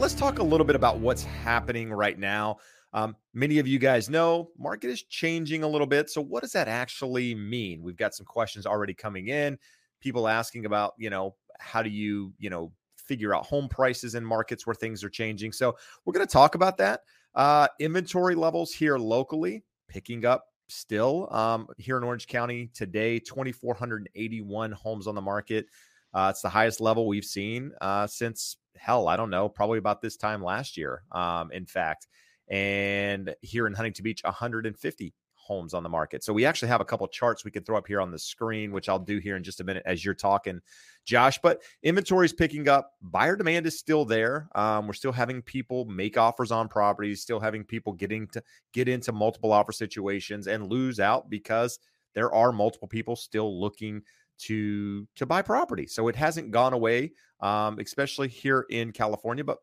Let's talk a little bit about what's happening right now. Um, many of you guys know market is changing a little bit. So what does that actually mean? We've got some questions already coming in. People asking about, you know, how do you, you know, figure out home prices in markets where things are changing. So we're going to talk about that. Uh, inventory levels here locally picking up still um, here in Orange County today. 2,481 homes on the market. Uh, it's the highest level we've seen uh, since hell, I don't know, probably about this time last year. Um, in fact, and here in Huntington Beach, 150 homes on the market. So we actually have a couple charts we could throw up here on the screen, which I'll do here in just a minute as you're talking, Josh. But inventory is picking up. Buyer demand is still there. Um, we're still having people make offers on properties, still having people getting to get into multiple offer situations and lose out because there are multiple people still looking to to buy property. So it hasn't gone away, um, especially here in California. But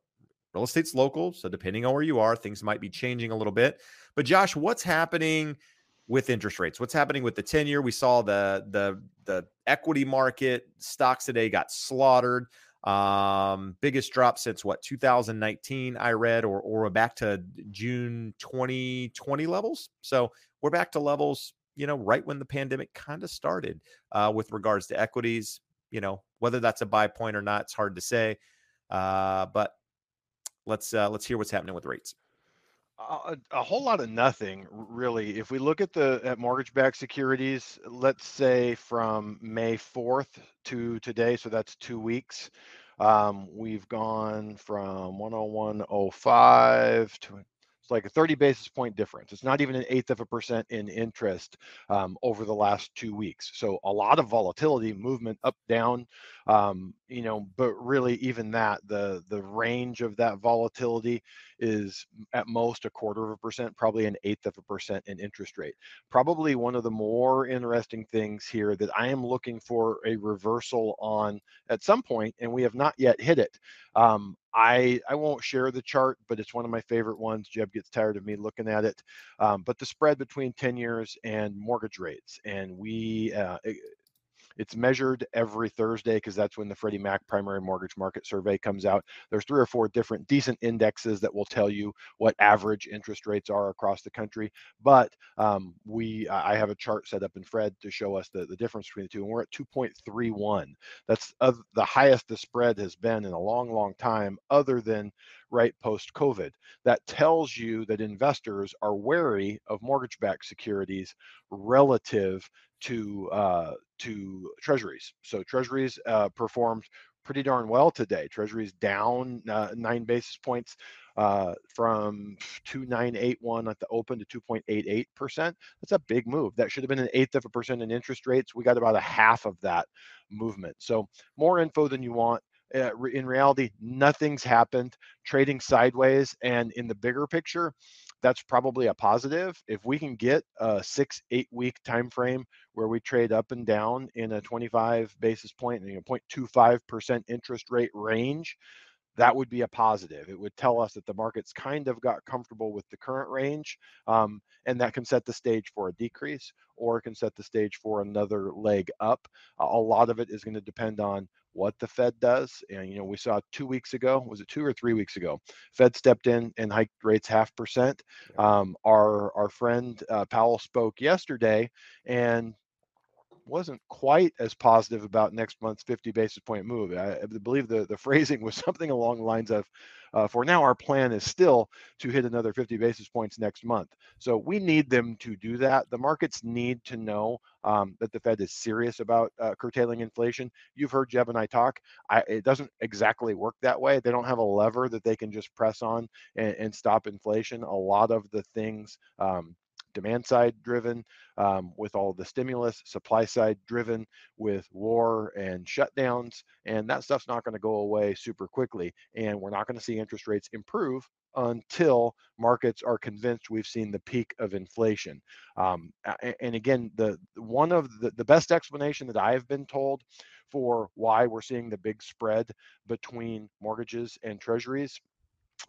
real estate's local, so depending on where you are, things might be changing a little bit. But Josh, what's happening with interest rates? What's happening with the ten year? We saw the the the equity market stocks today got slaughtered. Um, biggest drop since what 2019, I read, or or back to June 2020 levels. So we're back to levels you know, right when the pandemic kind of started uh, with regards to equities. You know, whether that's a buy point or not, it's hard to say. Uh, but let's uh, let's hear what's happening with rates. A, a, whole lot of nothing really if we look at the at mortgage-backed securities let's say from may 4th to today so that's two weeks um, we've gone from 101.05 to it's like a 30 basis point difference. It's not even an eighth of a percent in interest um, over the last two weeks. So a lot of volatility, movement up, down, um, you know, but really even that, the the range of that volatility is at most a quarter of a percent, probably an eighth of a percent in interest rate. Probably one of the more interesting things here that I am looking for a reversal on at some point, and we have not yet hit it. Um, I I won't share the chart, but it's one of my favorite ones. Jeb gets tired of me looking at it. Um, but the spread between 10 years and mortgage rates, and we uh, it's measured every Thursday because that's when the Freddie Mac primary mortgage market survey comes out. There's three or four different decent indexes that will tell you what average interest rates are across the country. But um, we, I have a chart set up in Fred to show us the, the difference between the two, and we're at 2.31. That's uh, the highest the spread has been in a long, long time, other than right post COVID. That tells you that investors are wary of mortgage backed securities relative to uh, to treasuries. So treasuries uh, performed pretty darn well today. Treasuries down uh, nine basis points uh, from 2.981 at the open to 2.88 percent. That's a big move. That should have been an eighth of a percent in interest rates. We got about a half of that movement. So more info than you want. Uh, in reality, nothing's happened. Trading sideways, and in the bigger picture, that's probably a positive. If we can get a six, eight week time frame where we trade up and down in a 25 basis point, you know, 0.25% interest rate range, that would be a positive. It would tell us that the market's kind of got comfortable with the current range, um, and that can set the stage for a decrease or can set the stage for another leg up. a lot of it is going to depend on what the Fed does. And, you know, we saw two weeks ago, was it two or three weeks ago? Fed stepped in and hiked rates half percent. Um, our, our friend uh, Powell spoke yesterday and wasn't quite as positive about next month's 50 basis point move. I, I believe the, the phrasing was something along the lines of, uh, for now, our plan is still to hit another 50 basis points next month. So we need them to do that. The markets need to know um, that the Fed is serious about uh, curtailing inflation. You've heard Jeb and I talk. I, it doesn't exactly work that way. They don't have a lever that they can just press on and, and stop inflation. A lot of the things um, demand side driven um, with all the stimulus, supply side driven with war and shutdowns. And that stuff's not going to go away super quickly. And we're not going to see interest rates improve until markets are convinced we've seen the peak of inflation. Um, and again, the one of the, the best explanation that I have been told for why we're seeing the big spread between mortgages and treasuries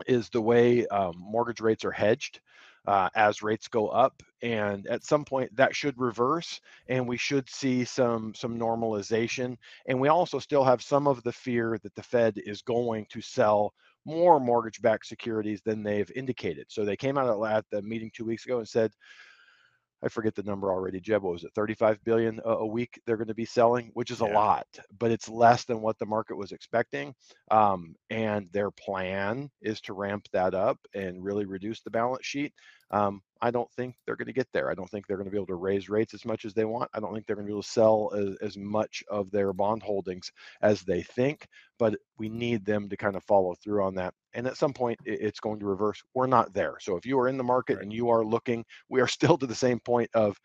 is the way um, mortgage rates are hedged uh, as rates go up and at some point that should reverse and we should see some some normalization and we also still have some of the fear that the fed is going to sell more mortgage backed securities than they've indicated. So they came out at the meeting two weeks ago and said I forget the number already. Jeb, what was it? 35 billion a, a week they're going to be selling, which is yeah. a lot, but it's less than what the market was expecting. Um, and their plan is to ramp that up and really reduce the balance sheet. Um, I don't think they're going to get there. I don't think they're going to be able to raise rates as much as they want. I don't think they're going to be able to sell as, as much of their bond holdings as they think, but we need them to kind of follow through on that. And at some point, it's going to reverse. We're not there. So if you are in the market right. and you are looking, we are still to the same point of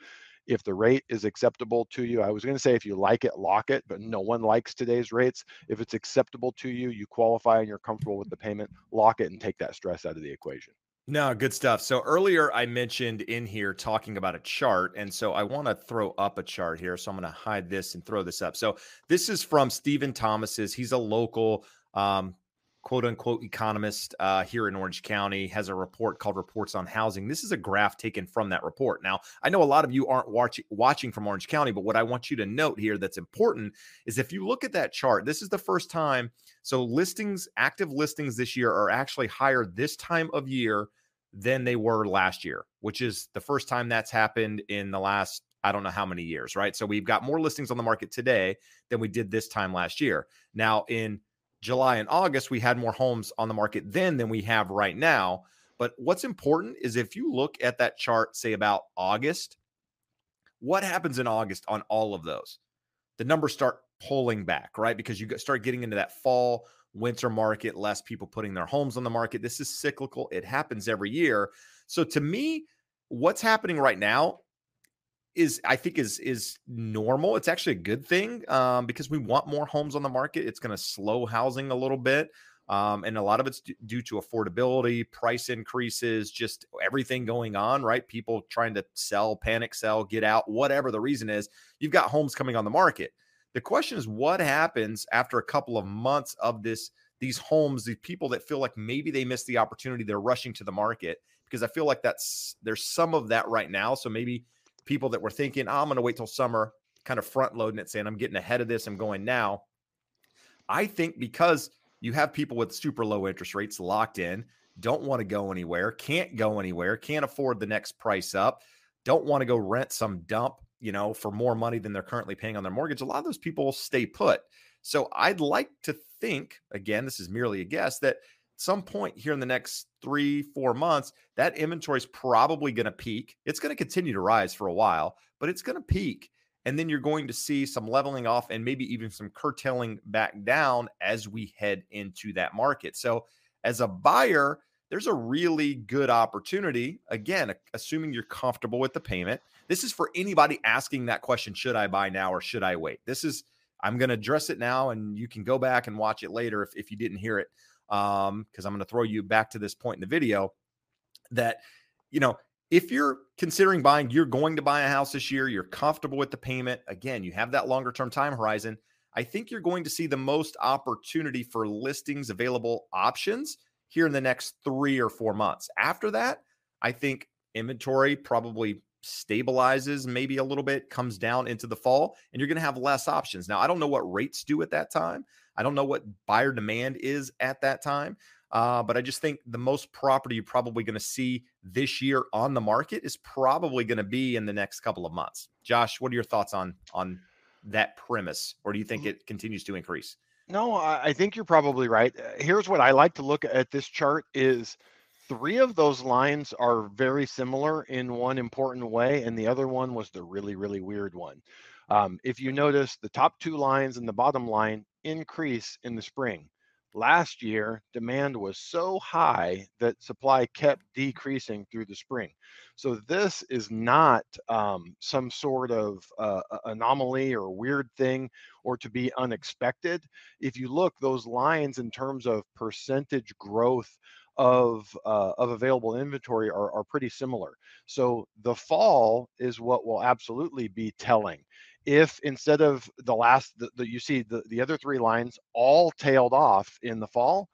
if the rate is acceptable to you. I was going to say if you like it, lock it, but no one likes today's rates. If it's acceptable to you, you qualify and you're comfortable with the payment, lock it and take that stress out of the equation. No, good stuff. So earlier I mentioned in here talking about a chart. And so I want to throw up a chart here. So I'm going to hide this and throw this up. So this is from Steven Thomas's. He's a local um, quote unquote economist uh, here in Orange County, has a report called Reports on Housing. This is a graph taken from that report. Now, I know a lot of you aren't watching watching from Orange County, but what I want you to note here that's important is if you look at that chart, this is the first time. So listings, active listings this year are actually higher this time of year than they were last year, which is the first time that's happened in the last, I don't know how many years, right? So we've got more listings on the market today than we did this time last year. Now, in July and August, we had more homes on the market then than we have right now. But what's important is if you look at that chart, say about August, what happens in August on all of those? The numbers start pulling back, right? Because you start getting into that fall winter market, less people putting their homes on the market. This is cyclical. It happens every year. So to me, what's happening right now is I think is is normal. It's actually a good thing um, because we want more homes on the market. It's going to slow housing a little bit. Um, and a lot of it's d- due to affordability, price increases, just everything going on, right? People trying to sell, panic sell, get out, whatever the reason is. You've got homes coming on the market. The question is what happens after a couple of months of this these homes, these people that feel like maybe they missed the opportunity, they're rushing to the market because I feel like that's there's some of that right now. So maybe people that were thinking, oh, I'm going to wait till summer, kind of front loading it, saying I'm getting ahead of this, I'm going now. I think because you have people with super low interest rates locked in, don't want to go anywhere, can't go anywhere, can't afford the next price up, don't want to go rent some dump you know, for more money than they're currently paying on their mortgage, a lot of those people stay put. So I'd like to think, again, this is merely a guess, that some point here in the next three, four months, that inventory is probably going to peak. It's going to continue to rise for a while, but it's going to peak. And then you're going to see some leveling off and maybe even some curtailing back down as we head into that market. So, as a buyer, there's a really good opportunity. Again, assuming you're comfortable with the payment, this is for anybody asking that question should I buy now or should I wait? This is, I'm going to address it now and you can go back and watch it later if, if you didn't hear it. Um, because I'm going to throw you back to this point in the video that, you know, if you're considering buying, you're going to buy a house this year, you're comfortable with the payment. Again, you have that longer term time horizon. I think you're going to see the most opportunity for listings available options here in the next three or four months. After that, I think inventory probably stabilizes maybe a little bit, comes down into the fall, and you're going to have less options. Now, I don't know what rates do at that time. I don't know what buyer demand is at that time. Uh, but I just think the most property you're probably going to see this year on the market is probably going to be in the next couple of months. Josh, what are your thoughts on on that premise, or do you think it continues to increase? No, I think you're probably right. Uh, here's what I like to look at this chart is three of those lines are very similar in one important way, and the other one was the really, really weird one. Um, if you notice, the top two lines and the bottom line increase in the spring. Last year, demand was so high that supply kept decreasing through the spring. So this is not um, some sort of uh, anomaly or weird thing or to be unexpected. If you look, those lines in terms of percentage growth of uh, of available inventory are, are pretty similar. So the fall is what will absolutely be telling if instead of the last the, you see the, the other three lines all tailed off in the fall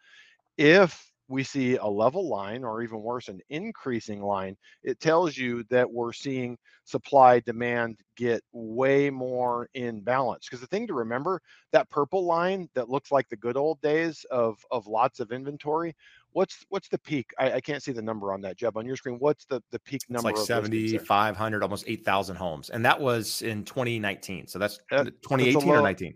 if we see a level line or even worse an increasing line it tells you that we're seeing supply demand get way more in balance because the thing to remember that purple line that looks like the good old days of of lots of inventory what's what's the peak? I, I, can't see the number on that, Jeb, on your screen. What's the the peak number? It's like seventy five hundred, almost eight thousand homes, and that was in twenty nineteen. So that's twenty eighteen or nineteen.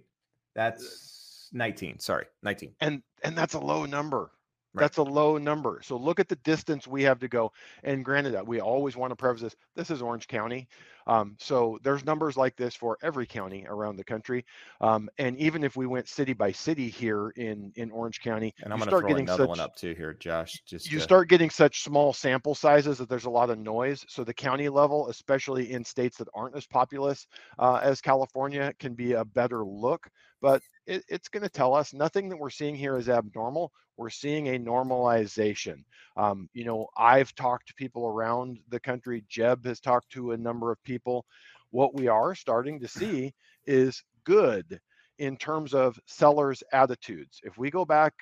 That's nineteen. Sorry, nineteen. And and that's a low number. Right. That's a low number. So look at the distance we have to go. And granted, that we always want to preface this. This is Orange County, um, so there's numbers like this for every county around the country. Um, and even if we went city by city here in in Orange County, and I'm going to throw getting another such, one up too here, Josh. Just you to... start getting such small sample sizes that there's a lot of noise. So the county level, especially in states that aren't as populous uh, as California, can be a better look. But it, it's going to tell us nothing that we're seeing here is abnormal. We're seeing a normalization. Um, you know, I've talked to people around the country. Jeb has talked to a number of people. What we are starting to see is good in terms of sellers' attitudes. If we go back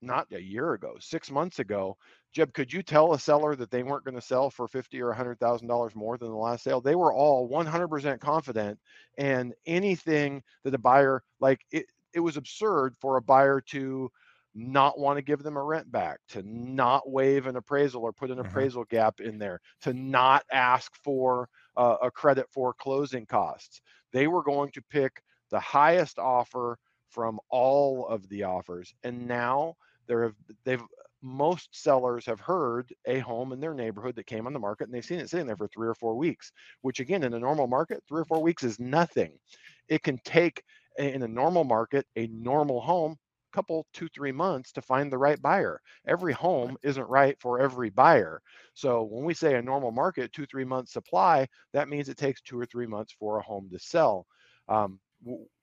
not a year ago, six months ago, Jeb, could you tell a seller that they weren't going to sell for fifty or hundred thousand dollars more than the last sale? They were all one hundred percent confident, and anything that a buyer like it, it was absurd for a buyer to not want to give them a rent back, to not waive an appraisal or put an mm-hmm. appraisal gap in there, to not ask for uh, a credit for closing costs. They were going to pick the highest offer from all of the offers, and now there have they've most sellers have heard a home in their neighborhood that came on the market and they've seen it sitting there for three or four weeks, which again, in a normal market, three or four weeks is nothing. It can take in a normal market, a normal home, couple two three months to find the right buyer. Every home isn't right for every buyer. So when we say a normal market two three months supply that means it takes two or three months for a home to sell. Um,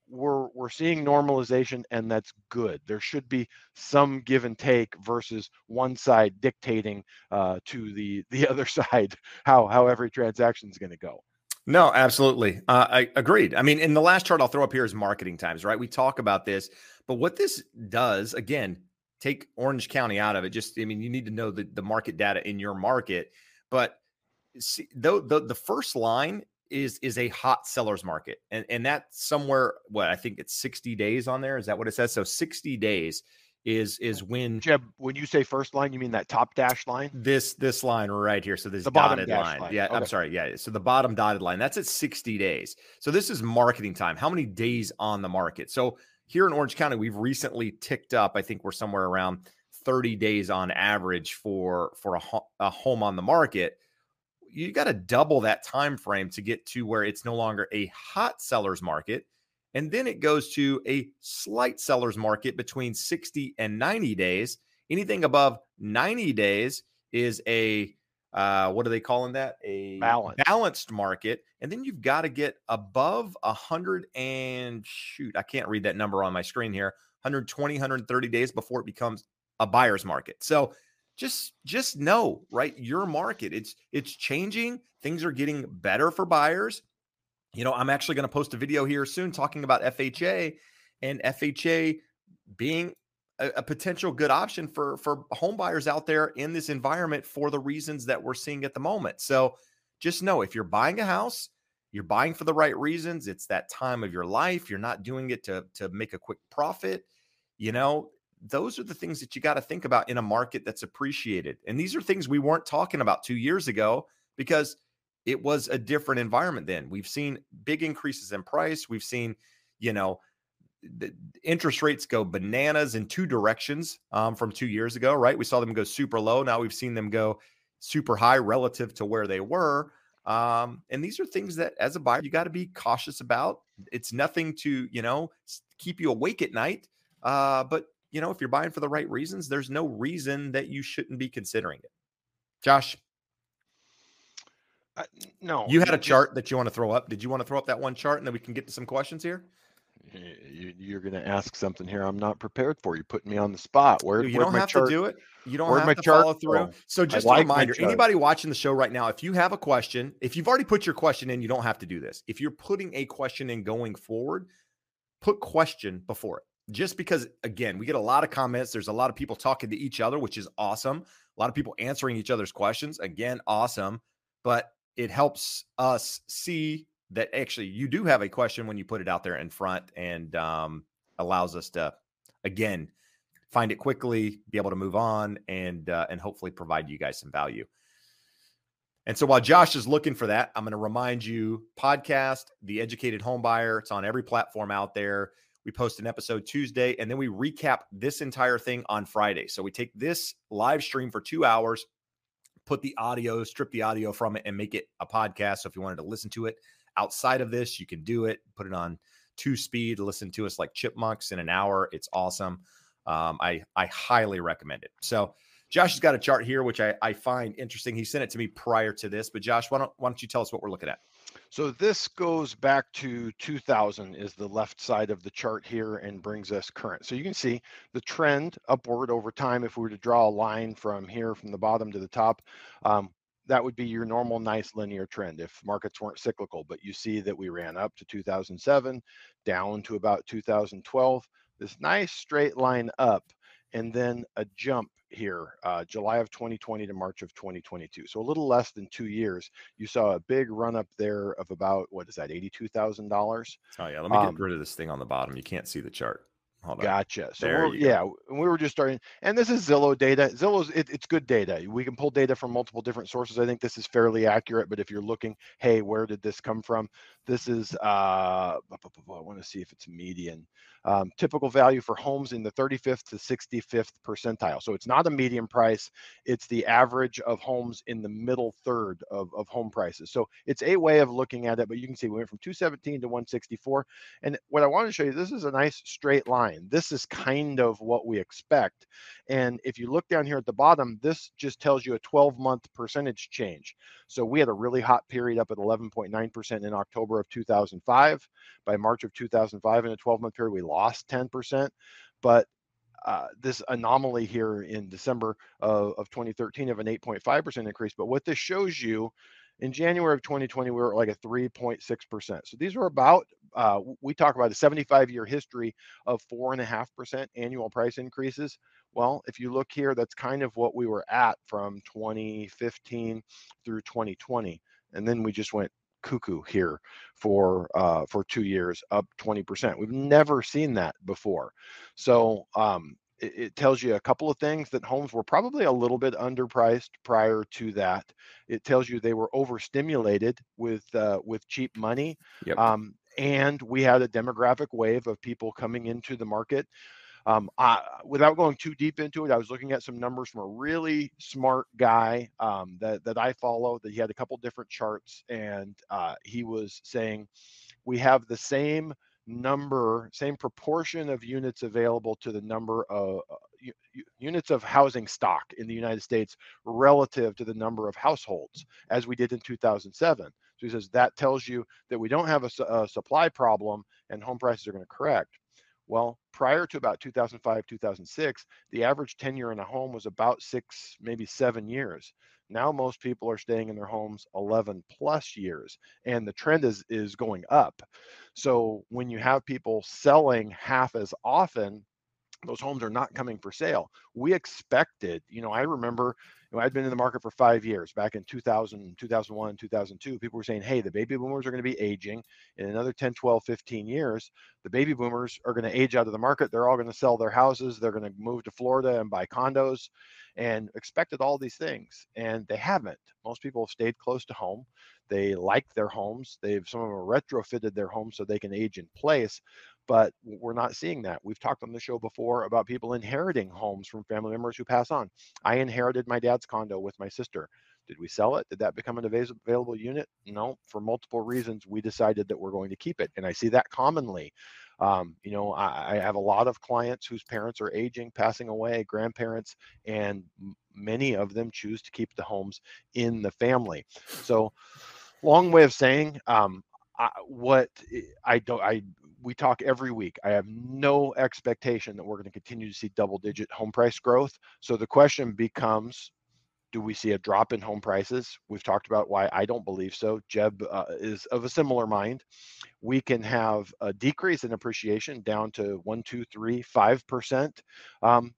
we're we're seeing normalization and that's good. There should be some give and take versus one side dictating uh, to the the other side how how every transaction is going to go no, absolutely. Uh, I agreed. I mean, in the last chart I'll throw up here is marketing times, right? We talk about this, but what this does, again, take Orange County out of it. Just, I mean, you need to know the, the market data in your market. But see, though the, the first line is is a hot sellers market, and and that's somewhere what I think it's sixty days on there. Is that what it says? So sixty days is is when Jeb, when you say first line, you mean that top dash line? This this line right here. So this the dotted line. line. Yeah, okay. I'm sorry. Yeah. So the bottom dotted line, that's at 60 days. So this is marketing time. How many days on the market? So here in Orange County, we've recently ticked up. I think we're somewhere around 30 days on average for for a, ho- a home on the market. You got to double that time frame to get to where it's no longer a hot seller's market and then it goes to a slight seller's market between 60 and 90 days. Anything above 90 days is a uh, what are they calling that? A Balance. balanced market. And then you've got to get above 100 and shoot, I can't read that number on my screen here. 120, 130 days before it becomes a buyer's market. So just just know, right? Your market, it's it's changing. Things are getting better for buyers you know, I'm actually going to post a video here soon talking about FHA and FHA being a, a, potential good option for for home buyers out there in this environment for the reasons that we're seeing at the moment. So just know if you're buying a house, you're buying for the right reasons. It's that time of your life. You're not doing it to to make a quick profit. You know, those are the things that you got to think about in a market that's appreciated. And these are things we weren't talking about 2 years ago because it was a different environment then. We've seen big increases in price. We've seen, you know, interest rates go bananas in two directions um, from two years ago, right? We saw them go super low. Now we've seen them go super high relative to where they were. Um, and these are things that, as a buyer, you got to be cautious about. It's nothing to, you know, keep you awake at night. Uh, but you know, if you're buying for the right reasons, there's no reason that you shouldn't be considering it. Josh, uh, no, you had a chart that you want to throw up. Did you want to throw up that one chart and then we can get to some questions here? You, are going to ask something here I'm not prepared for. You putting me on the spot. Where you don't have chart, to do it. You don't have to chart follow through. So just like a reminder, anybody watching the show right now, if you have a question, if you've already put your question in, you don't have to do this. If you're putting a question in going forward, put question before it. Just because, again, we get a lot of comments. There's a lot of people talking to each other, which is awesome. A lot of people answering each other's questions. Again, awesome. But it helps us see that actually you do have a question when you put it out there in front and um, allows us to again find it quickly be able to move on and uh, and hopefully provide you guys some value. And so while josh is looking for that i'm going to remind you podcast the educated home buyer it's on every platform out there. We post an episode tuesday and then we recap this entire thing on friday. So we take this live stream for two hours put the audio strip the audio from it and make it a podcast so if you wanted to listen to it outside of this, you can do it. Put it on two speed. Listen to us like chipmunks in an hour. It's awesome. Um, I I highly recommend it. So Josh has got a chart here, which I, I find interesting. He sent it to me prior to this, but Josh, why don't why don't you tell us what we're looking at? So this goes back to 2000 is the left side of the chart here and brings us current. So you can see the trend upward over time. If we were to draw a line from here, from the bottom to the top, um, that would be your normal nice linear trend if markets weren't cyclical but you see that we ran up to 2007 down to about 2012 this nice straight line up and then a jump here uh, july of 2020 to march of 2022 so a little less than two years you saw a big run up there of about what is that $82000 oh yeah let me get um, rid of this thing on the bottom. You can't see the chart Hold gotcha. So we're, yeah, we were just starting, and this is Zillow data. Zillow's it, it's good data. We can pull data from multiple different sources. I think this is fairly accurate. But if you're looking, hey, where did this come from? This is uh, I want to see if it's median. Um, typical value for homes in the 35th to 65th percentile. So it's not a median price, it's the average of homes in the middle third of, of home prices. So it's a way of looking at it, but you can see we went from 217 to 164. And what I want to show you, this is a nice straight line. This is kind of what we expect. And if you look down here at the bottom, this just tells you a 12 month percentage change. So we had a really hot period up at 11.9% in October of 2005. By March of 2005, in a 12 month period, we lost 10%. But uh, this anomaly here in December of, of 2013 of an 8.5% increase. But what this shows you in January of 2020, we were like a 3.6%. So these are about, uh, we talk about a 75 year history of 4.5% annual price increases. Well, if you look here, that's kind of what we were at from 2015 through 2020. And then we just went cuckoo here for uh, for two years, up 20%. We've never seen that before. So um, it, it, tells you a couple of things that homes were probably a little bit underpriced prior to that. It tells you they were overstimulated with uh, with cheap money. Yep. Um, and we had a demographic wave of people coming into the market um, I, without going too deep into it, I was looking at some numbers from a really smart guy um, that that I follow. That he had a couple different charts, and uh, he was saying we have the same number, same proportion of units available to the number of uh, units of housing stock in the United States relative to the number of households as we did in 2007. So he says that tells you that we don't have a, a supply problem and home prices are going to correct. Well, prior to about 2005, 2006, the average tenure in a home was about six, maybe seven years. Now most people are staying in their homes 11 plus years, and the trend is is going up. So when you have people selling half as often, those homes are not coming for sale. We expected, you know, I remember you know, I'd been in the market for five years back in 2000, 2001, 2002. People were saying, hey, the baby boomers are going to be aging in another 10, 12, 15 years. The baby boomers are going to age out of the market. They're all going to sell their houses. They're going to move to Florida and buy condos and expected all these things. And they haven't. Most people have stayed close to home. They like their homes. They've some of them retrofitted their homes so they can age in place but we're not seeing that. We've talked on the show before about people inheriting homes from family members who pass on. I inherited my dad's condo with my sister. Did we sell it? Did that become an available unit? No, for multiple reasons, we decided that we're going to keep it. And I see that commonly. Um, you know, I, I, have a lot of clients whose parents are aging, passing away, grandparents, and many of them choose to keep the homes in the family. So, long way of saying, um, I, what I don't, I we talk every week. I have no expectation that we're going to continue to see double digit home price growth. So the question becomes do we see a drop in home prices? We've talked about why I don't believe so. Jeb uh, is of a similar mind. We can have a decrease in appreciation down to one, two, three, five percent. Um,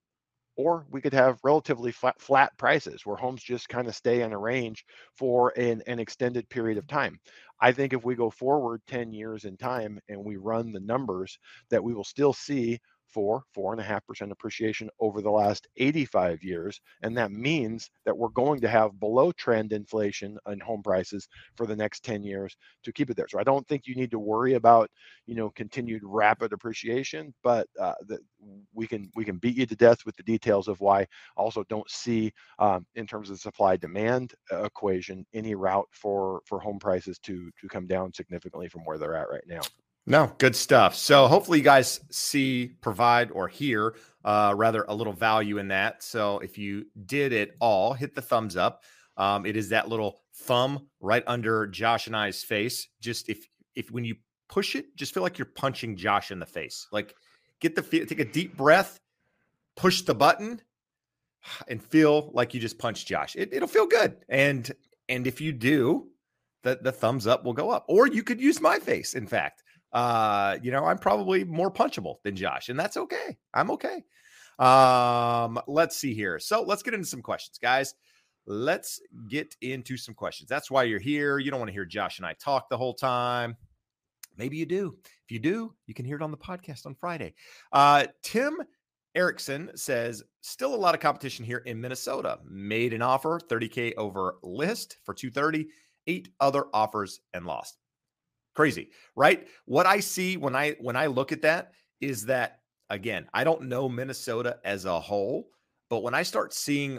or we could have relatively flat, flat prices where homes just kind of stay in a range for an, an extended period of time. I think if we go forward 10 years in time and we run the numbers, that we will still see four, four and a half percent appreciation over the last 85 years. And that means that we're going to have below trend inflation in home prices for the next 10 years to keep it there. So I don't think you need to worry about, you know, continued rapid appreciation, but uh, that we can we can beat you to death with the details of why. Also, don't see um, in terms of the supply demand uh, equation any route for for home prices to to come down significantly from where they're at right now. No, good stuff. So hopefully you guys see, provide, or hear uh, rather a little value in that. So if you did it all, hit the thumbs up. Um, it is that little thumb right under Josh and I's face. Just if if when you push it, just feel like you're punching Josh in the face. Like get the feel, take a deep breath, push the button, and feel like you just punched Josh. It, it'll feel good. And and if you do, the the thumbs up will go up. Or you could use my face. In fact uh, you know, I'm probably more punchable than Josh, and that's okay. I'm okay. Um, let's see here. So let's get into some questions, guys. Let's get into some questions. That's why you're here. You don't want to hear Josh and I talk the whole time. Maybe you do. If you do, you can hear it on the podcast on Friday. Uh, Tim Erickson says, still a lot of competition here in Minnesota. Made an offer, 30K over list for 230, eight other offers and lost crazy right? What i see when i when i look at that is that again i don't know minnesota as a whole but when i start seeing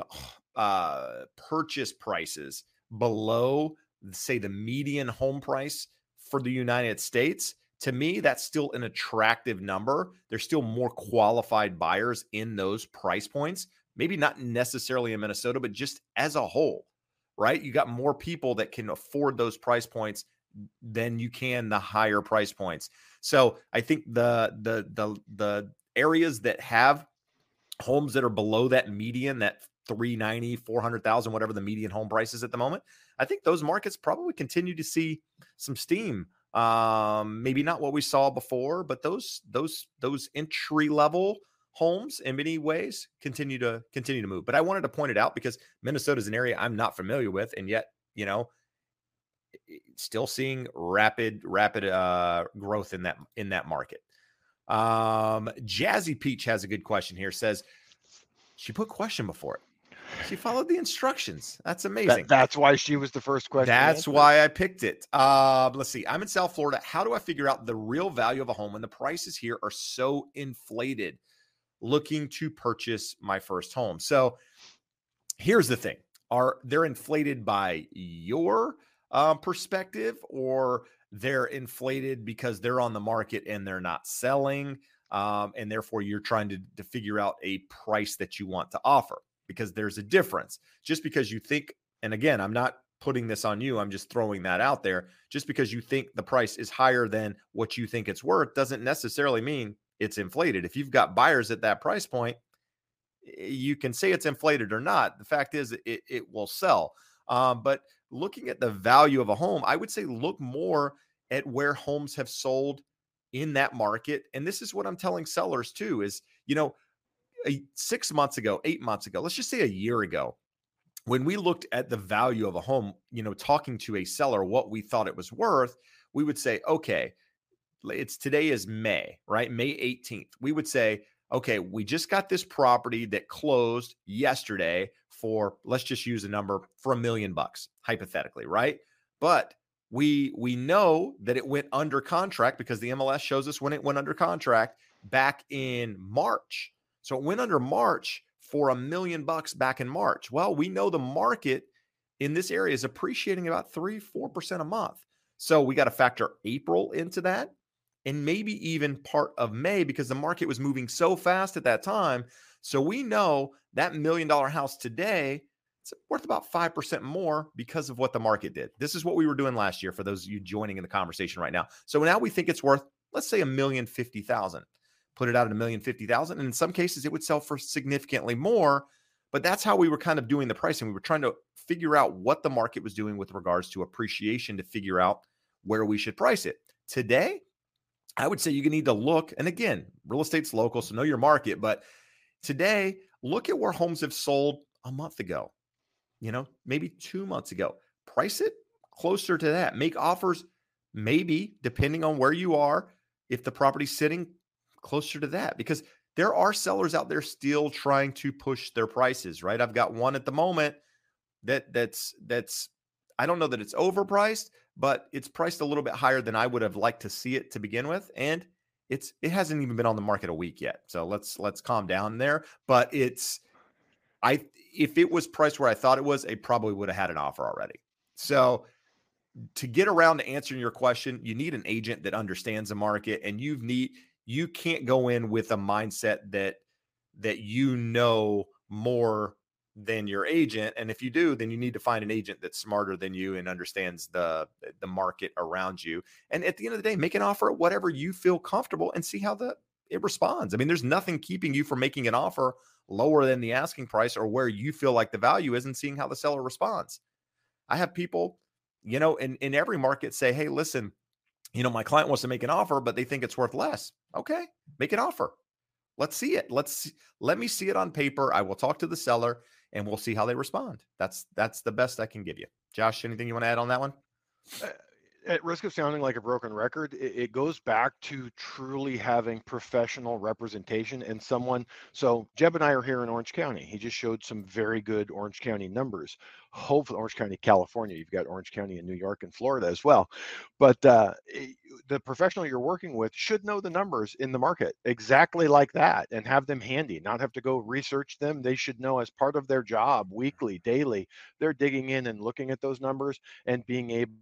uh purchase prices below say the median home price for the united states to me that's still an attractive number. There's still more qualified buyers in those price points maybe not necessarily in minnesota but just as a whole right? You got more people that can afford those price points than you can the higher price points. So I think the the the the areas that have homes that are below that median, that 390, 400,000, whatever the median home price is at the moment, I think those markets probably continue to see some steam. Um, maybe not what we saw before, but those those those entry level homes in many ways continue to continue to move. But I wanted to point it out because Minnesota is an area I'm not familiar with, and yet you know still seeing rapid rapid uh, growth in that in that market. Um, Jazzy Peach has a good question here. Says she put question before it. She followed the instructions. That's amazing. That, that's why she was the first question. That's why I picked it. Uh, let's see. I'm in South Florida. How do I figure out the real value of a home when the prices here are so inflated? Looking to purchase my first home. So here's the thing: are they're inflated by your um, perspective, or they're inflated because they're on the market and they're not selling. Um, and therefore, you're trying to, to figure out a price that you want to offer because there's a difference. Just because you think, and again, I'm not putting this on you, I'm just throwing that out there. Just because you think the price is higher than what you think it's worth doesn't necessarily mean it's inflated. If you've got buyers at that price point, you can say it's inflated or not. The fact is, it, it will sell. Um, but looking at the value of a home, I would say look more at where homes have sold in that market. And this is what I'm telling sellers too is, you know, six months ago, eight months ago, let's just say a year ago, when we looked at the value of a home, you know, talking to a seller, what we thought it was worth, we would say, okay, it's today is May, right? May 18th. We would say, okay, we just got this property that closed yesterday for let's just use a number for a million bucks hypothetically, right? But we we know that it went under contract because the MLS shows us when it went under contract back in March. So it went under March for a million bucks back in March. Well, we know the market in this area is appreciating about 3 4% a month. So we got to factor April into that. and maybe even part of May because the market was moving so fast at that time. So we know that million dollar house today it's worth about 5% more because of what the market did. This is what we were doing last year for those of you joining in the conversation right now. So now we think it's worth, let's say, a million fifty thousand. Put it out at a million fifty thousand. And in some cases, it would sell for significantly more. But that's how we were kind of doing the pricing. We were trying to figure out what the market was doing with regards to appreciation to figure out where we should price it. Today, I would say you need to look, and again, real estate's local, so know your market. But today, look at where homes have sold a month ago you know, maybe two months ago. Price it closer to that. Make offers, maybe depending on where you are, if the property's sitting closer to that, because there are sellers out there still trying to push their prices, right? I've got one at the moment that that's that's I don't know that it's overpriced, but it's priced a little bit higher than I would have liked to see it to begin with. And it's it hasn't even been on the market a week yet. So let's let's calm down there. But it's I if it was priced where I thought it was, it probably would have had an offer already. So to get around to answering your question, you need an agent that understands the market and you need you can't go in with a mindset that that you know more than your agent and if you do then you need to find an agent that's smarter than you and understands the the market around you and at the end of the day make an offer at whatever you feel comfortable and see how the it responds i mean there's nothing keeping you from making an offer lower than the asking price or where you feel like the value is and seeing how the seller responds. I have people, you know, in, in every market say, hey, listen, you know, my client wants to make an offer, but they think it's worth less. Okay, make an offer. Let's see it. Let's let me see it on paper. I will talk to the seller and we'll see how they respond. That's that's the best I can give you. Josh, anything you want to add on that one? Uh, At risk of sounding like a broken record, it, it, goes back to truly having professional representation and someone. So Jeb and I are here in Orange County. He just showed some very good Orange County numbers. Hopefully, Orange County, California. You've got Orange County in New York and Florida as well. But uh, the professional you're working with should know the numbers in the market exactly like that and have them handy, not have to go research them. They should know as part of their job, weekly, daily, they're digging in and looking at those numbers and being able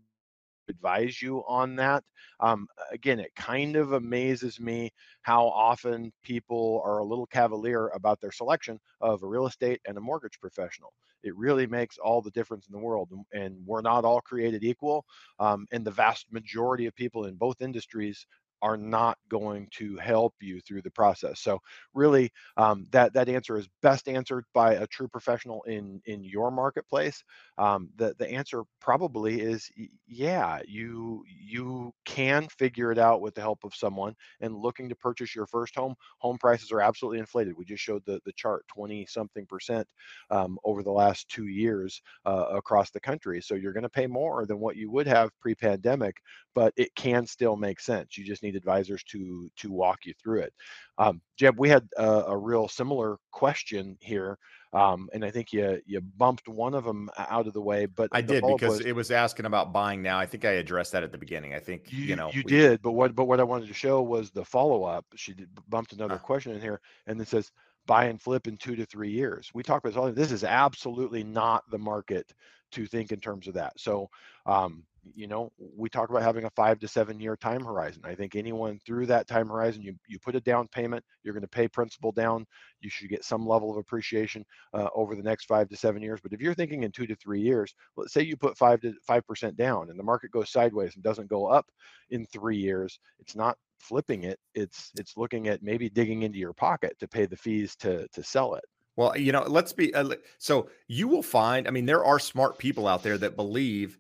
advise you on that. Um, again, it kind of amazes me how often people are a little cavalier about their selection of a real estate and a mortgage professional. It really makes all the difference in the world. And we're not all created equal. Um, and the vast majority of people in both industries are not going to help you through the process. So really, um, that that answer is best answered by a true professional in in your marketplace. Um, the the answer probably is yeah, you you can figure it out with the help of someone. And looking to purchase your first home, home prices are absolutely inflated. We just showed the the chart, twenty something percent um, over the last two years uh, across the country. So you're going to pay more than what you would have pre-pandemic, but it can still make sense. You just need advisors to to walk you through it. Um, Jeb, we had a, a real similar question here, um, and I think you you bumped one of them out of the way. But I did because was, it was asking about buying now. I think I addressed that at the beginning. I think you, you know you we, did, but what but what I wanted to show was the follow up. She did, bumped another uh, question in here, and it says buy and flip in two to three years. We talk about this all. This is absolutely not the market to think in terms of that. So um, you know we talk about having a five to seven year time horizon. I think anyone through that time horizon you, you put a down payment you're going to pay principal down you should get some level of appreciation uh, over the next five to seven years. But if you're thinking in two to three years let's say you put five to five percent down and the market goes sideways and doesn't go up in three years it's not flipping it it's it's looking at maybe digging into your pocket to pay the fees to to sell it. Well you know let's be uh, so you will find i mean there are smart people out there that believe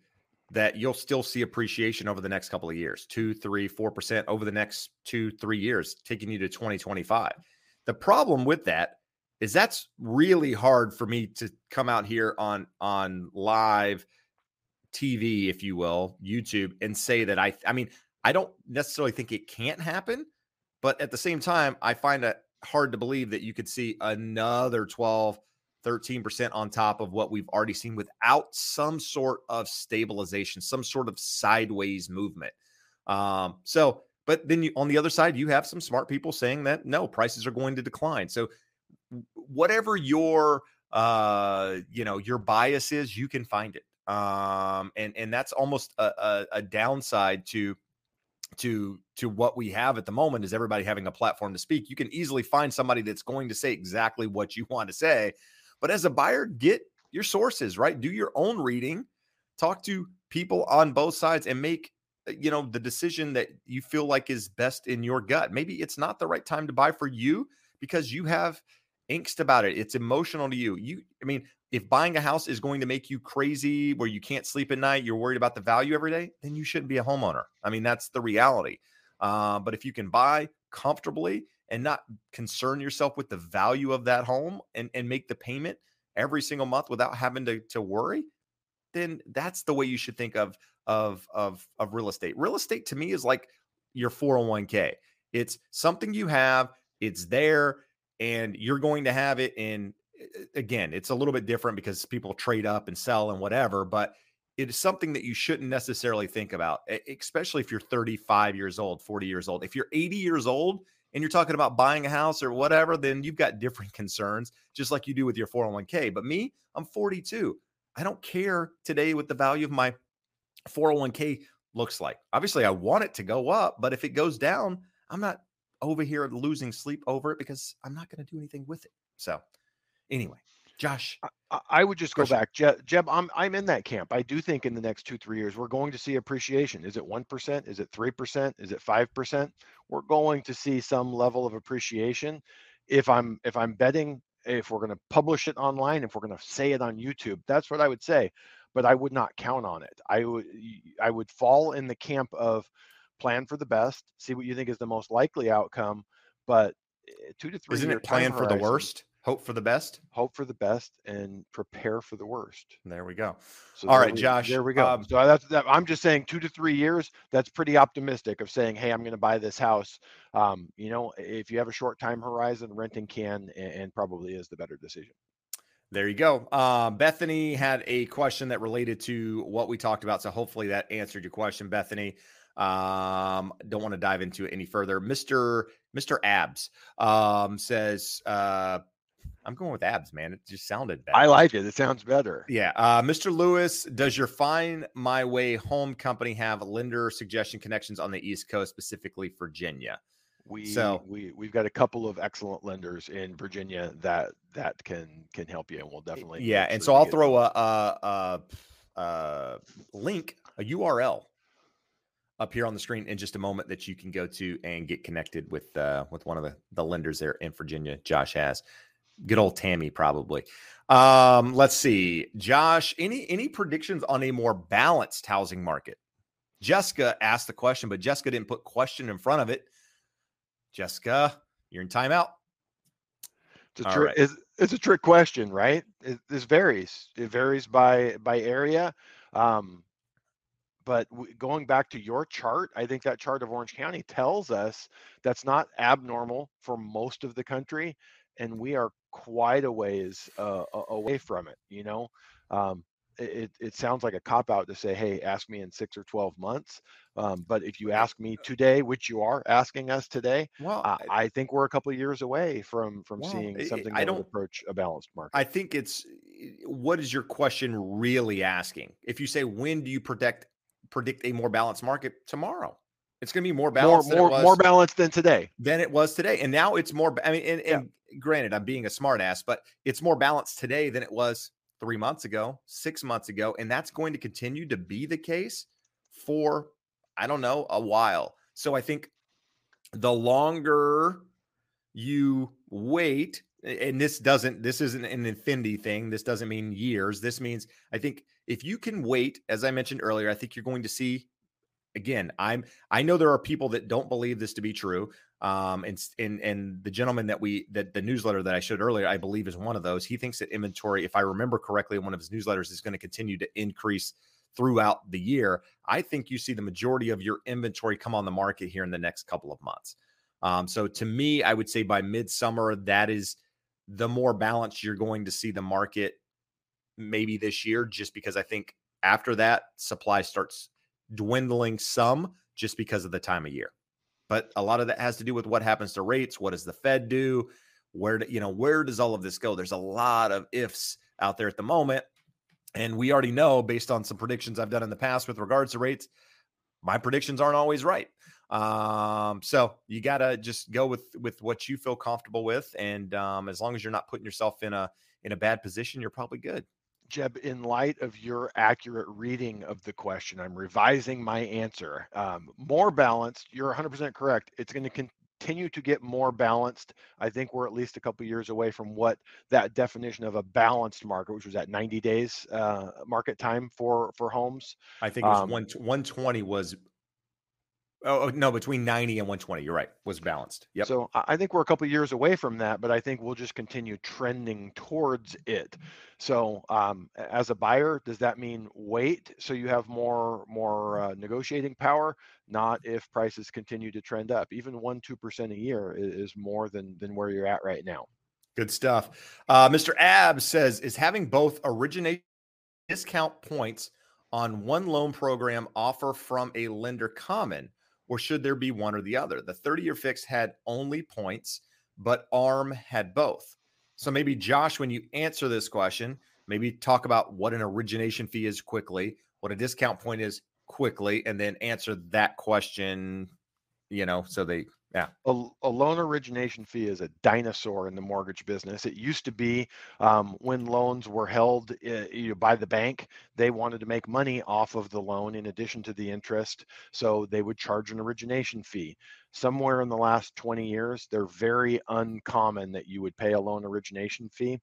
that you'll still see appreciation over the next couple of years two, three, four percent over the next two, three years, taking you to 2025. The problem with that is that's really hard for me to come out here on on live TV, if you will, YouTube, and say that I I mean, I don't necessarily think it can't happen, but at the same time, I find it hard to believe that you could see another 12 13% on top of what we've already seen without some sort of stabilization, some sort of sideways movement. Um, so, but then you, on the other side, you have some smart people saying that no, prices are going to decline. So, whatever your uh, you know your bias is, you can find it. Um, and and that's almost a, a, a downside to to to what we have at the moment is everybody having a platform to speak. You can easily find somebody that's going to say exactly what you want to say. But as a buyer, get your sources, right? Do your own reading, talk to people on both sides and make uh, you know the decision that you feel like is best in your gut. Maybe it's not the right time to buy for you because you have angst about it. It's emotional to you. You I mean, if buying a house is going to make you crazy where you can't sleep at night, you're worried about the value every day, then you shouldn't be a homeowner. I mean, that's the reality. Uh, but if you can buy comfortably and not concern yourself with the value of that home and, and make the payment every single month without having to, to worry, then that's the way you should think of of of of real estate. Real estate to me is like your 401k. It's something you have, it's there, and you're going to have it in again, it's a little bit different because people trade up and sell and whatever, but it is something that you shouldn't necessarily think about, especially if you're 35 years old, 40 years old. If you're 80 years old and you're talking about buying a house or whatever, then you've got different concerns, just like you do with your 401k. But me, I'm 42. I don't care today what the value of my 401k looks like. Obviously, I want it to go up, but if it goes down, I'm not over here losing sleep over it because I'm not going to do anything with it. So, anyway, Josh, I, I would just question. go back, Jeb, Jeb. I'm I'm in that camp. I do think in the next two three years we're going to see appreciation. Is it one percent? Is it three percent? Is it five percent? We're going to see some level of appreciation. If I'm if I'm betting, if we're going to publish it online, if we're going to say it on YouTube, that's what I would say. But I would not count on it. I would I would fall in the camp of plan for the best, see what you think is the most likely outcome, but eh, two to three. Isn't it plan for the worst? Hope for the best. Hope for the best and prepare for the worst. There we go. So All right, we, Josh. There we go. Um, so that's that, I'm just saying two to three years. That's pretty optimistic of saying, hey, I'm going to buy this house. Um, you know, if you have a short time horizon, renting can and, and probably is the better decision. There you go. Uh, Bethany had a question that related to what we talked about. So hopefully that answered your question, Bethany. Um, don't want to dive into it any further. Mr. Mr. Abs um, says, uh, I'm going with abs, man. It just sounded better. I like it. It sounds better. Yeah. Uh, Mr. Lewis, does your Find My Way home company have lender suggestion connections on the East Coast, specifically Virginia? We so we we've got a couple of excellent lenders in Virginia that that can can help you, and we'll definitely yeah. And so I'll throw a, a, a, a link, a URL up here on the screen in just a moment that you can go to and get connected with uh, with one of the, the lenders there in Virginia. Josh has good old Tammy probably. Um, let's see, Josh. Any any predictions on a more balanced housing market? Jessica asked the question, but Jessica didn't put question in front of it. Jessica, you're in timeout. It's a, tri- right. it's, it's a trick question, right? It, this varies. It varies by by area. Um, but going back to your chart, I think that chart of Orange County tells us that's not abnormal for most of the country, and we are quite a ways uh, away from it. You know, um, it, it sounds like a cop out to say, hey, ask me in six or 12 months. Um, but if you ask me today, which you are asking us today, well, I, I think we're a couple of years away from from well, seeing something I don't approach a balanced market. I think it's what is your question really asking? If you say, when do you predict predict a more balanced market tomorrow. It's going to be more balanced. More, more, more balanced than today. Than it was today, and now it's more. I mean, and, yeah. granted, I'm being a smartass, but it's more balanced today than it was three months ago, six months ago, and that's going to continue to be the case for I don't know a while. So I think the longer you wait, and this doesn't, this isn't an infinity thing. This doesn't mean years. This means I think if you can wait, as I mentioned earlier, I think you're going to see again, I'm I know there are people that don't believe this to be true. Um, and and and the gentleman that we that the newsletter that I showed earlier, I believe is one of those. He thinks that inventory, if I remember correctly, in one of his newsletters is going to continue to increase throughout the year. I think you see the majority of your inventory come on the market here in the next couple of months. Um, so to me, I would say by midsummer, that is the more balanced you're going to see the market maybe this year, just because I think after that supply starts dwindling some just because of the time of year. But a lot of that has to do with what happens to rates. What does the Fed do? Where do, you know where does all of this go? There's a lot of ifs out there at the moment, and we already know based on some predictions I've done in the past with regards to rates. My predictions aren't always right. Um, so you gotta just go with with what you feel comfortable with, and um, as long as you're not putting yourself in a in a bad position, you're probably good. Jeb, in light of your accurate reading of the question, I'm revising my answer. Um, more balanced. You're 100% correct. It's going to continue to get more balanced. I think we're at least a couple years away from what that definition of a balanced market, which was at 90 days uh, market time for for homes. I think it was um, one 120 was Oh, oh no, between 90 and 120. You're right. Was balanced. Yep. So I think we're a couple years away from that, but I think we'll just continue trending towards it. So um, as a buyer, does that mean wait so you have more more uh, negotiating power? Not if prices continue to trend up. Even one two percent a year is, more than than where you're at right now. Good stuff. Uh, Mr. Ab says is having both originate discount points on one loan program offer from a lender common or should there be one or the other? The 30 year fix had only points, but ARM had both. So maybe, Josh, when you answer this question, maybe talk about what an origination fee is quickly, what a discount point is quickly, and then answer that question, you know, so they yeah. A, a, loan origination fee is a dinosaur in the mortgage business. It used to be um, when loans were held uh, you know, by the bank, they wanted to make money off of the loan in addition to the interest. So they would charge an origination fee. Somewhere in the last 20 years, they're very uncommon that you would pay a loan origination fee.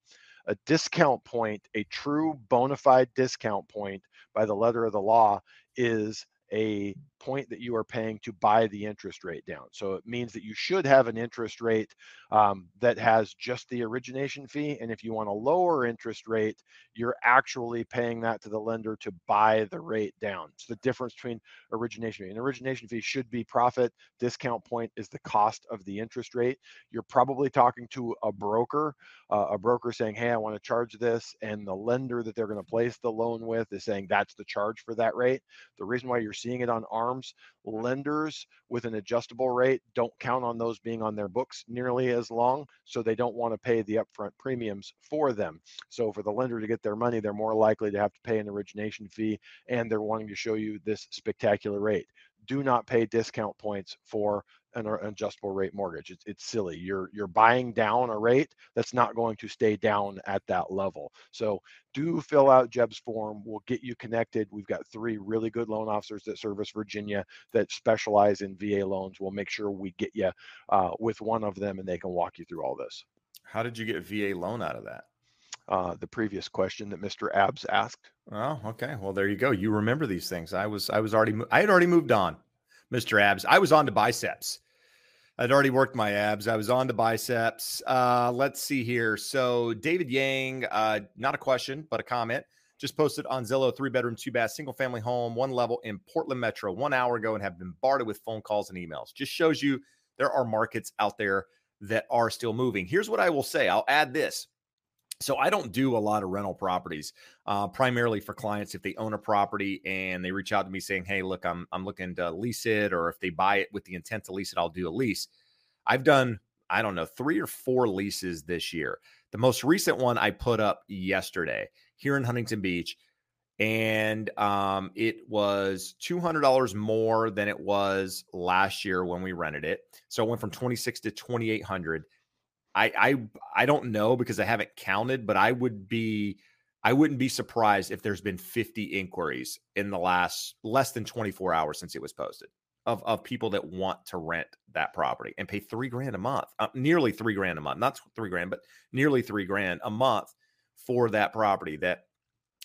A discount point, a true bona fide discount point by the letter of the law, is a point that you are paying to buy the interest rate down. So it means that you should have an interest rate um, that has just the origination fee. And if you want a lower interest rate, you're actually paying that to the lender to buy the rate down. So the difference between origination fee. An origination fee should be profit. Discount point is the cost of the interest rate. You're probably talking to a broker, uh, a broker saying, hey, I want to charge this. And the lender that they're going to place the loan with is saying that's the charge for that rate. The reason why you're seeing it on ARM Lenders with an adjustable rate don't count on those being on their books nearly as long, so they don't want to pay the upfront premiums for them. So for the lender to get their money, they're more likely to have to pay an origination fee and they're wanting to show you this spectacular rate. Do not pay discount points for an, adjustable rate mortgage. It's, it's silly. You're you're buying down a rate that's not going to stay down at that level. So do fill out Jeb's form. We'll get you connected. We've got three really good loan officers that service Virginia that specialize in VA loans. We'll make sure we get you uh, with one of them and they can walk you through all this. How did you get VA loan out of that? Uh, the previous question that Mr. Abs asked. Oh, okay. Well, there you go. You remember these things. I was I was already I had already moved on, Mr. Abs. I was on to biceps. I'd already worked my abs. I was on to biceps. Uh, let's see here. So David Yang, uh, not a question, but a comment. Just posted on Zillow, three bedroom, two bath, single family home, one level in Portland Metro one hour ago and have been bombarded with phone calls and emails. Just shows you there are markets out there that are still moving. Here's what I will say. I'll add this. So I don't do a lot of rental properties, uh, primarily for clients if they own a property and they reach out to me saying, "Hey, look, I'm I'm looking to lease it," or if they buy it with the intent to lease it, I'll do a lease. I've done I don't know three or four leases this year. The most recent one I put up yesterday here in Huntington Beach, and um, it was two hundred dollars more than it was last year when we rented it. So it went from twenty six to twenty eight hundred. I I I don't know because I haven't counted, but I would be I wouldn't be surprised if there's been 50 inquiries in the last less than 24 hours since it was posted of of people that want to rent that property and pay three grand a month, uh, nearly three grand a month, not three grand, but nearly three grand a month for that property. That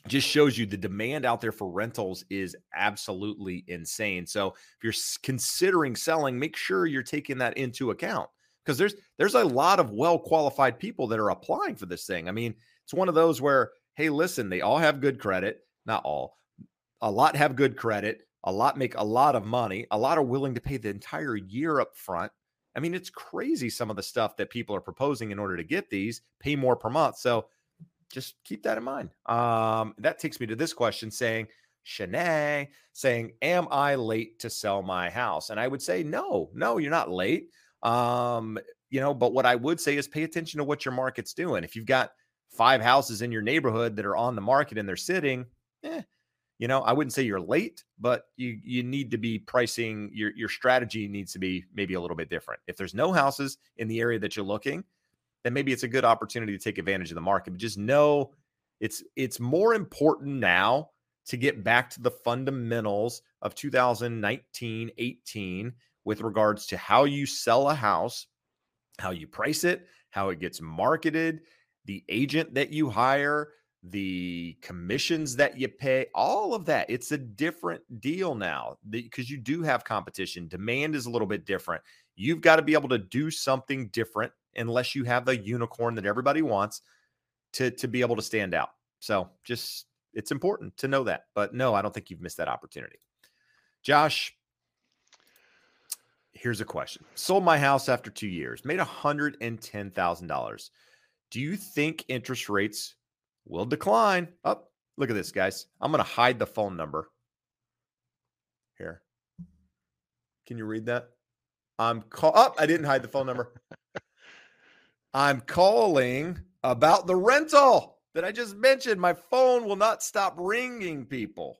just shows you the demand out there for rentals is absolutely insane. So if you're considering selling, make sure you're taking that into account because there's there's a lot of well qualified people that are applying for this thing. I mean, it's one of those where hey, listen, they all have good credit, not all. A lot have good credit, a lot make a lot of money, a lot are willing to pay the entire year up front. I mean, it's crazy some of the stuff that people are proposing in order to get these, pay more per month. So just keep that in mind. Um, that takes me to this question saying, Shanae saying, Am I late to sell my house? And I would say, No, no, you're not late. Um, you know, but what I would say is pay attention to what your market's doing. If you've got five houses in your neighborhood that are on the market and they're sitting, eh, you know, I wouldn't say you're late, but you you need to be pricing your your strategy needs to be maybe a little bit different. If there's no houses in the area that you're looking, then maybe it's a good opportunity to take advantage of the market. But just know it's it's more important now to get back to the fundamentals of 2019, 18 with regards to how you sell a house, how you price it, how it gets marketed, the agent that you hire, the commissions that you pay, all of that. It's a different deal now because you do have competition. Demand is a little bit different. You've got to be able to do something different unless you have the unicorn that everybody wants to to be able to stand out. So, just it's important to know that. But no, I don't think you've missed that opportunity. Josh, here's a question. Sold my house after 2 years, made $110,000. Do you think interest rates will decline. Up. Oh, look at this, guys. I'm going to hide the phone number. Here. Can you read that? I'm call up. Oh, I didn't hide the phone number. I'm calling about the rental that I just mentioned. My phone will not stop ringing people.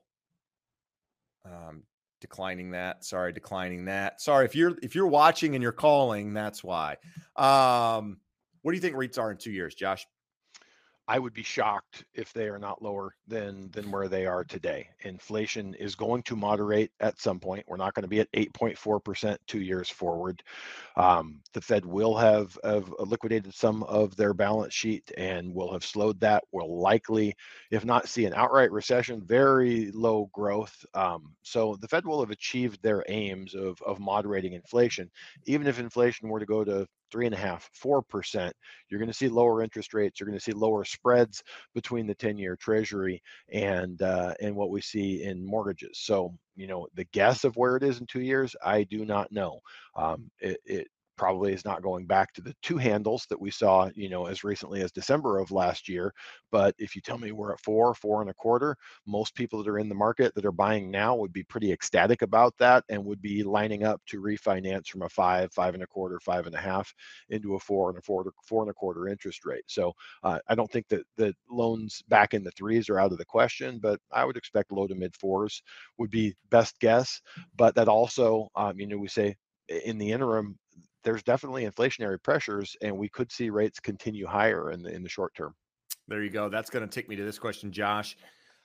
Um, declining that. Sorry, declining that. Sorry if you're if you're watching and you're calling, that's why. Um, what do you think rates are in two years, Josh? I would be shocked if they are not lower than than where they are today. Inflation is going to moderate at some point. We're not going to be at 8.4% two years forward. Um, the Fed will have, have liquidated some of their balance sheet and will have slowed that. Will likely, if not see an outright recession, very low growth. Um, so the Fed will have achieved their aims of of moderating inflation. Even if inflation were to go to three and a half, four percent, you're going to see lower interest rates. You're going to see lower spreads between the 10-year Treasury and uh, and what we see in mortgages. So you know the guess of where it is in two years, I do not know. Um, it, it probably is not going back to the two handles that we saw, you know, as recently as December of last year. But if you tell me we're at four, four and a quarter, most people that are in the market that are buying now would be pretty ecstatic about that and would be lining up to refinance from a five, five and a quarter, five and a half into a four and a four, four and a quarter interest rate. So uh, I don't think that the loans back in the threes are out of the question, but I would expect low to mid fours would be best guess. But that also, um, you know, we say in the interim, there's definitely inflationary pressures, and we could see rates continue higher in the in the short term. There you go. That's going to take me to this question, Josh.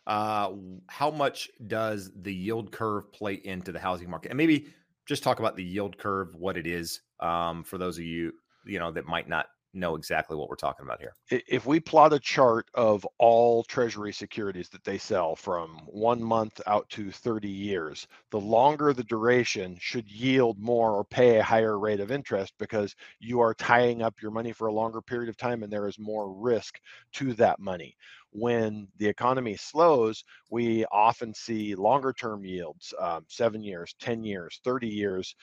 Uh, how much does the yield curve play into the housing market? And maybe just talk about the yield curve, what it is, um, for those of you you know that might not know exactly what we're talking about here. If we plot a chart of all treasury securities that they sell from one month out to 30 years, the longer the duration should yield more or pay a higher rate of interest because you are tying up your money for a longer period of time and there is more risk to that money. When the economy slows, we often see longer term yields, um, seven years, 10 years, 30 years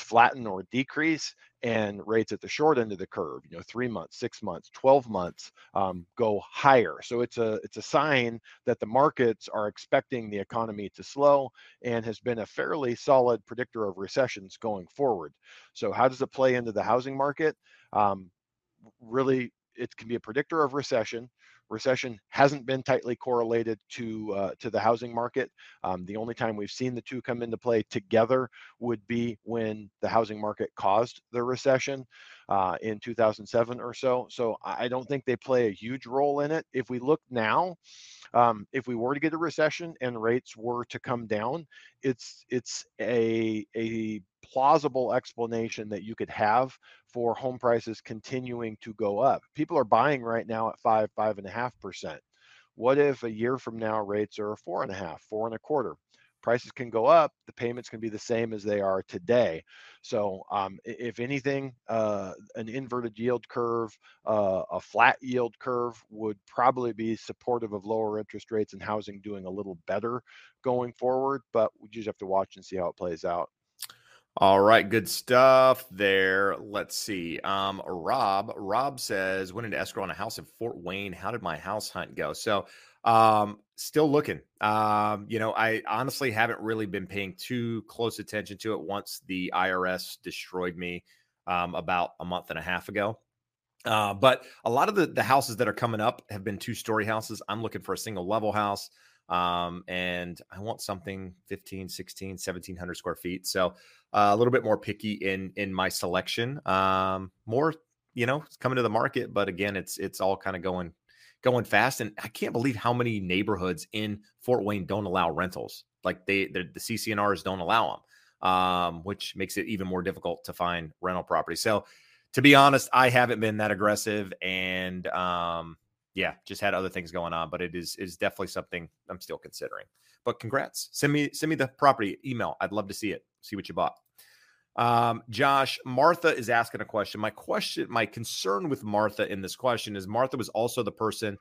flatten or decrease and rates at the short end of the curve you know three months six months 12 months um, go higher. So it's a it's a sign that the markets are expecting the economy to slow and has been a fairly solid predictor of recessions going forward. So how does it play into the housing market? Um, really it can be a predictor of recession recession hasn't been tightly correlated to uh, to the housing market. Um, the only time we've seen the two come into play together would be when the housing market caused the recession uh, in 2007 or so. So I don't think they play a huge role in it. If we look now, um, if we were to get a recession and rates were to come down, it's it's a a plausible explanation that you could have for home prices continuing to go up. People are buying right now at five, five and a half percent. What if a year from now rates are four and a half, four and a quarter? Prices can go up, the payments can be the same as they are today. So, um, if anything, uh, an inverted yield curve, uh, a flat yield curve would probably be supportive of lower interest rates and housing doing a little better going forward. But we just have to watch and see how it plays out. All right, good stuff there. Let's see. Um, Rob, Rob says, went into escrow on a house in Fort Wayne. How did my house hunt go? So, um, still looking. Um, you know, I honestly haven't really been paying too close attention to it once the IRS destroyed me um, about a month and a half ago. Uh, but a lot of the, the houses that are coming up have been two story houses. I'm looking for a single level house. Um, and I want something 15, 16, 1700 square feet. So uh, a little bit more picky in in my selection. Um, more, you know, coming to the market, but again, it's it's all kind of going going fast. And I can't believe how many neighborhoods in Fort Wayne don't allow rentals. Like they the CC&Rs don't allow them, um, which makes it even more difficult to find rental property. So to be honest, I haven't been that aggressive and um, yeah, just had other things going on, but it is is definitely something I'm still considering. But congrats. Send me send me the property email. I'd love to see it. See what you bought. Um, Josh, Martha is asking a question. My question, my concern with Martha in this question is Martha was also the person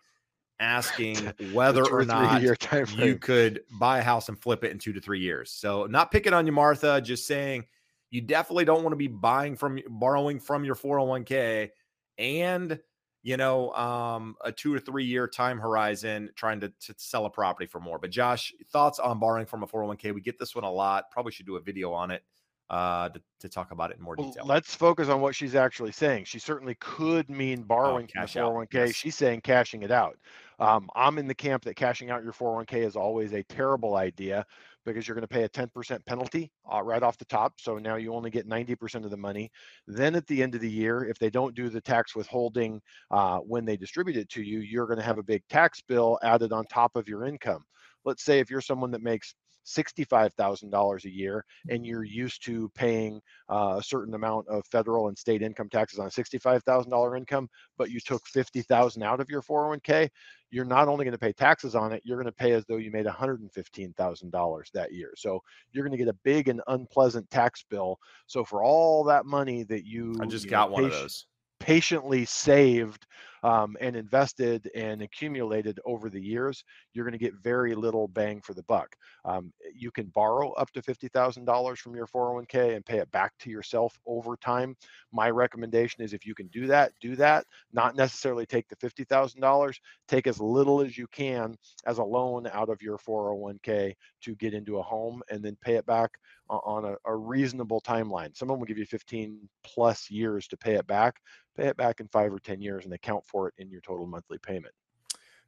asking whether or not you could buy a house and flip it in two to three years. So not picking on you, Martha, just saying you definitely don't want to be buying from borrowing from your 401k and you know, um, a two or three year time horizon trying to, to sell a property for more. But Josh, thoughts on borrowing from a 401k? We get this one a lot. Probably should do a video on it uh, to, to talk about it in more detail. Let's focus on what she's actually saying. She certainly could mean oh, borrowing oh, from the 401k. Yes. She's saying cashing it out. Um, I'm in the camp that cashing out your 401k is always a terrible idea because you're going to pay a 10% penalty uh, right off the top. So now you only get 90% of the money. Then at the end of the year, if they don't do the tax withholding uh, when they distribute it to you, you're going to have a big tax bill added on top of your income. Let's say if you're someone that makes $65,000 a year and you're used to paying uh, a certain amount of federal and state income taxes on a $65,000 income, but you took 50,000 out of your 401k, you're not only going to pay taxes on it, you're going to pay as though you made $115,000 that year. So you're going to get a big and unpleasant tax bill. So for all that money that you I just you got know, one of those patiently saved um, and invested and accumulated over the years, you're going to get very little bang for the buck. Um, you can borrow up to $50,000 from your 401k and pay it back to yourself over time. My recommendation is if you can do that, do that. Not necessarily take the $50,000, take as little as you can as a loan out of your 401k to get into a home and then pay it back on a, a reasonable timeline. Someone will give you 15 plus years to pay it back. Pay it back in five or 10 years and account for it in your total monthly payment.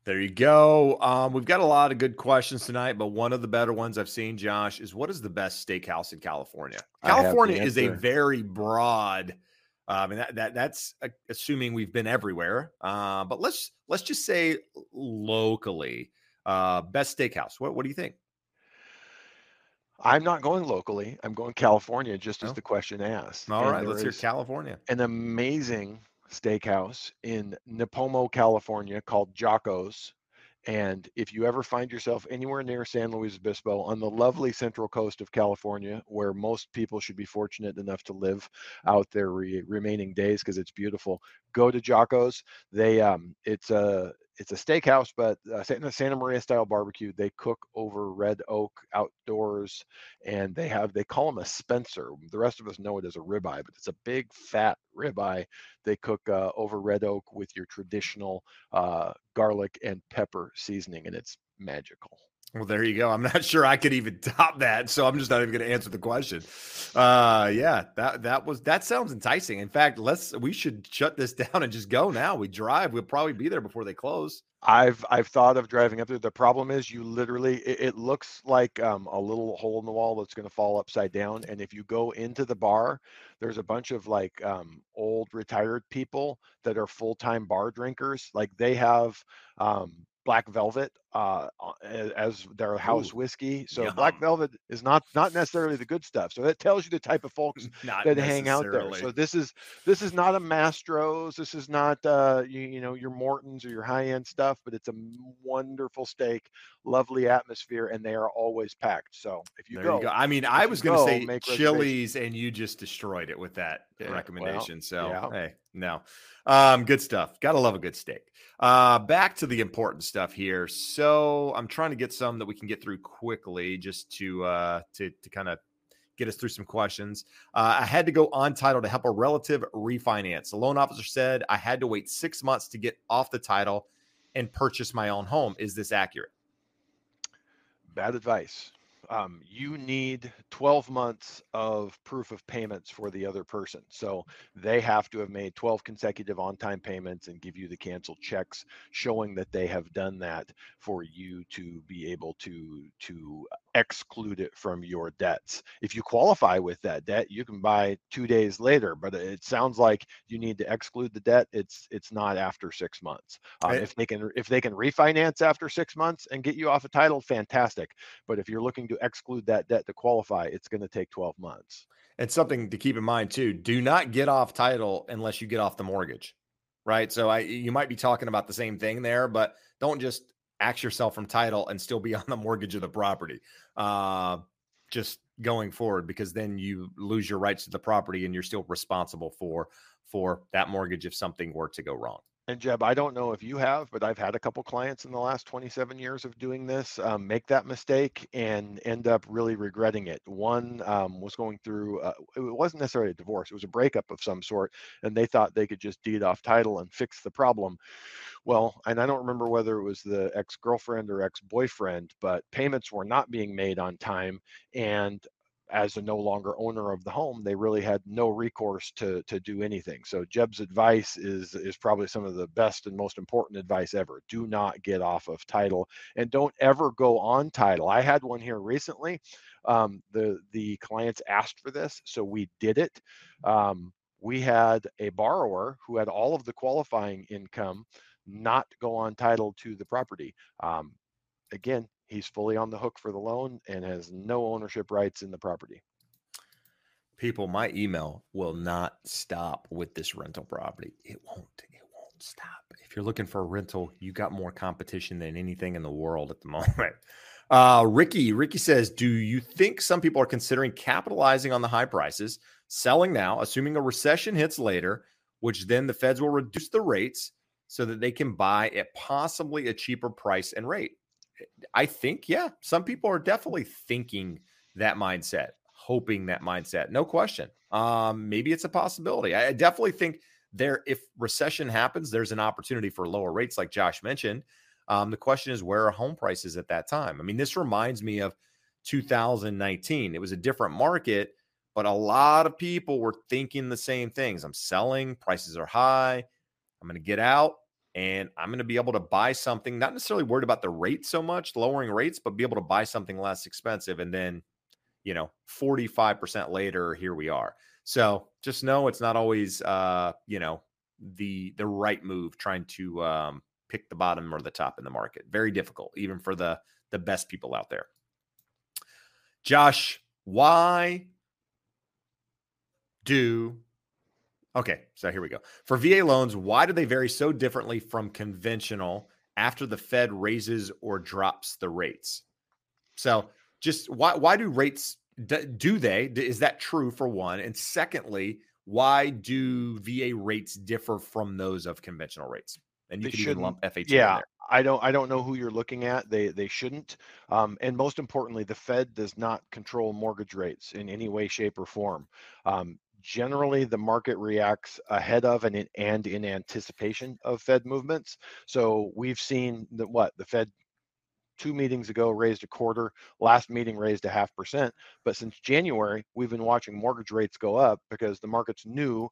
There you go. Um, we've got a lot of good questions tonight, but one of the better ones I've seen, Josh, is what is the best steakhouse in California? California is a very broad. Uh, I mean that, that that's assuming we've been everywhere. Uh, but let's let's just say locally, uh, best steakhouse. What what do you think? I'm not going locally. I'm going California, just as oh. the question asked. All right, let's hear California. An amazing steakhouse in Nipomo, California called Jocko's. And if you ever find yourself anywhere near San Luis Obispo on the lovely central coast of California, where most people should be fortunate enough to live out their re- remaining days because it's beautiful, go to Jocko's. They um, it's a it's a steakhouse, but uh, Santa Maria style barbecue. They cook over red oak outdoors, and they have they call them a Spencer. The rest of us know it as a ribeye, but it's a big fat ribeye. They cook uh, over red oak with your traditional uh, garlic and pepper seasoning, and it's magical. Well, there you go. I'm not sure I could even top that, so I'm just not even going to answer the question. Uh, yeah, that that was that sounds enticing. In fact, let's we should shut this down and just go now. We drive. We'll probably be there before they close. I've I've thought of driving up there. The problem is you literally it, it looks like um, a little hole in the wall that's going to fall upside down. And if you go into the bar, there's a bunch of like um, old retired people that are full time bar drinkers. Like they have um, black velvet uh, as their house Ooh, whiskey. So yum. black velvet is not not necessarily the good stuff. So that tells you the type of folks that hang out there. So this is this is not a Mastro's. This is not uh, you, you know your Mortons or your high end stuff, but it's a wonderful steak, lovely atmosphere, and they are always packed. So if you, go, you go, I mean, I was going to say Chili's, and you just destroyed it with that yeah, recommendation. Well, so yeah. hey, no, um, good stuff. Gotta love a good steak. Uh, back to the important stuff here. So I'm trying to get some that we can get through quickly, just to uh, to to kind of get us through some questions. Uh, I had to go on title to help a relative refinance. The loan officer said I had to wait six months to get off the title and purchase my own home. Is this accurate? Bad advice. Um, you need 12 months of proof of payments for the other person. So they have to have made 12 consecutive on time payments and give you the canceled checks showing that they have done that for you to be able to, to exclude it from your debts. If you qualify with that debt, you can buy two days later, but it sounds like you need to exclude the debt. It's it's not after six months. Um, right. If they can if they can refinance after six months and get you off a title, fantastic. But if you're looking to exclude that debt to qualify, it's going to take 12 months. And something to keep in mind too: do not get off title unless you get off the mortgage, right? So I you might be talking about the same thing there, but don't just axe yourself from title and still be on the mortgage of the property. Uh, just going forward, because then you lose your rights to the property and you're still responsible for for that mortgage if something were to go wrong. And Jeb, I don't know if you have, but I've had a couple clients in the last 27 years of doing this um, make that mistake and end up really regretting it. One um, was going through, uh, it wasn't necessarily a divorce, it was a breakup of some sort, and they thought they could just deed off title and fix the problem. Well, and I don't remember whether it was the ex girlfriend or ex boyfriend, but payments were not being made on time. And as a no longer owner of the home, they really had no recourse to to do anything. So Jeb's advice is is probably some of the best and most important advice ever. Do not get off of title and don't ever go on title. I had one here recently. Um, the the clients asked for this, so we did it. Um, we had a borrower who had all of the qualifying income not go on title to the property. Um, again, He's fully on the hook for the loan and has no ownership rights in the property. People, my email will not stop with this rental property. It won't. It won't stop. If you're looking for a rental, you got more competition than anything in the world at the moment. Uh, Ricky, Ricky says, do you think some people are considering capitalizing on the high prices, selling now, assuming a recession hits later, which then the feds will reduce the rates so that they can buy at possibly a cheaper price and rate? I think, yeah, some people are definitely thinking that mindset, hoping that mindset. No question. Um, maybe it's a possibility. I definitely think there, if recession happens, there's an opportunity for lower rates, like Josh mentioned. Um, the question is, where are home prices at that time? I mean, this reminds me of 2019. It was a different market, but a lot of people were thinking the same things. I'm selling, prices are high. I'm going to get out and I'm going to be able to buy something, not necessarily worried about the rate so much, lowering rates, but be able to buy something less expensive. And then, you know, 45% later, here we are. So just know it's not always, uh, you know, the the right move trying to um, pick the bottom or the top in the market. Very difficult, even for the the best people out there. Josh, why do Okay, so here we go. For VA loans, why do they vary so differently from conventional after the Fed raises or drops the rates? So, just why why do rates do they is that true for one? And secondly, why do VA rates differ from those of conventional rates? And you they can even lump FHA. Yeah, I don't I don't know who you're looking at. They they shouldn't. Um, and most importantly, the Fed does not control mortgage rates in any way, shape, or form. Um, generally the market reacts ahead of and in, and in anticipation of Fed movements. So we've seen that what the Fed two meetings ago raised a quarter, last meeting raised a half percent. But since January, we've been watching mortgage rates go up because the markets knew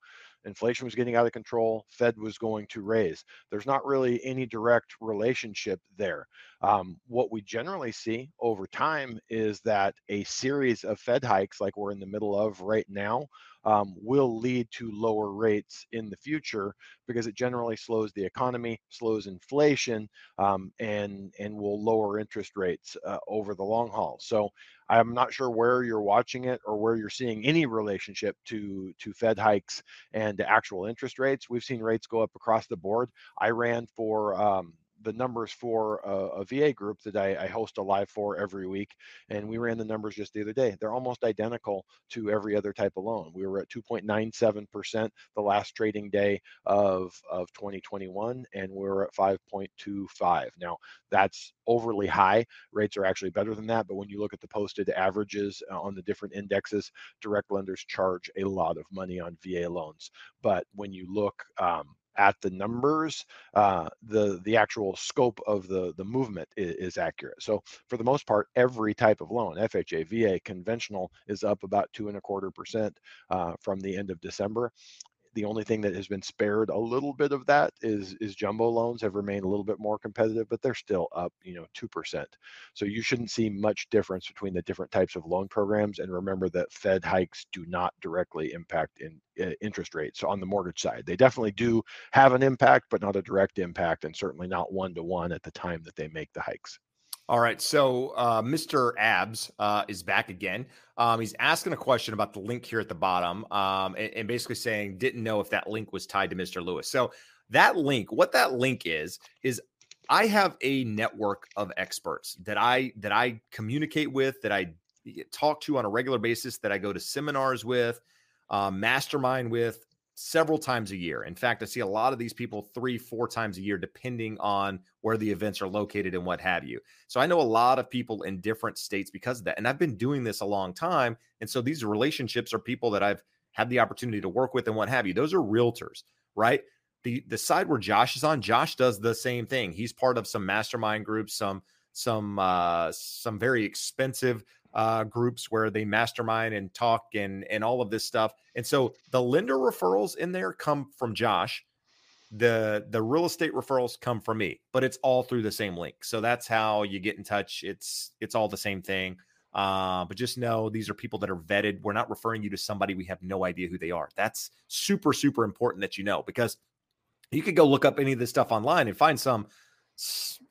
inflation was getting out of control, Fed was going to raise. There's not really any direct relationship there. Um, what we generally see over time is that a series of Fed hikes, like we're in the middle of right now, um, will lead to lower rates in the future because it generally slows the economy, slows inflation, um, and and will lower interest rates uh, over the long haul. So I'm not sure where you're watching it or where you're seeing any relationship to to Fed hikes and actual interest rates. We've seen rates go up across the board. I ran for um, the numbers for a, a VA group that I, I, host a live for every week, and we ran the numbers just the other day. They're almost identical to every other type of loan. We were at 2.97% the last trading day of of 2021, and we we're at 5.25. Now that's overly high. Rates are actually better than that, but when you look at the posted averages uh, on the different indexes, direct lenders charge a lot of money on VA loans. But when you look um, at the numbers, uh, the the actual scope of the the movement is, is, accurate. So for the most part, every type of loan, FHA, VA, conventional, is up about two and a quarter percent uh, from the end of December. The only thing that has been spared a little bit of that is is jumbo loans have remained a little bit more competitive, but they're still up, you know, two percent. So you shouldn't see much difference between the different types of loan programs. And remember that Fed hikes do not directly impact in uh, interest rates on the mortgage side. They definitely do have an impact, but not a direct impact, and certainly not one to one at the time that they make the hikes. All right. So uh, Mr. Abs uh, is back again. Um, he's asking a question about the link here at the bottom um, and, and, basically saying, didn't know if that link was tied to Mr. Lewis. So that link, what that link is, is I have a network of experts that I that I communicate with, that I talk to on a regular basis, that I go to seminars with, uh, mastermind with, several times a year. In fact, I see a lot of these people three, four times a year, depending on where the events are located and what have you. So I know a lot of people in different states because of that. And I've been doing this a long time. And so these relationships are people that I've had the opportunity to work with and what have you. Those are realtors, right? The the side where Josh is on, Josh does the same thing. He's part of some mastermind groups, some some uh some very expensive uh, groups where they mastermind and talk and and all of this stuff. And so the lender referrals in there come from Josh. The the real estate referrals come from me, but it's all through the same link. So that's how you get in touch. It's it's all the same thing. Uh, but just know these are people that are vetted. We're not referring you to somebody we have no idea who they are. That's super super important that you know because you could go look up any of this stuff online and find some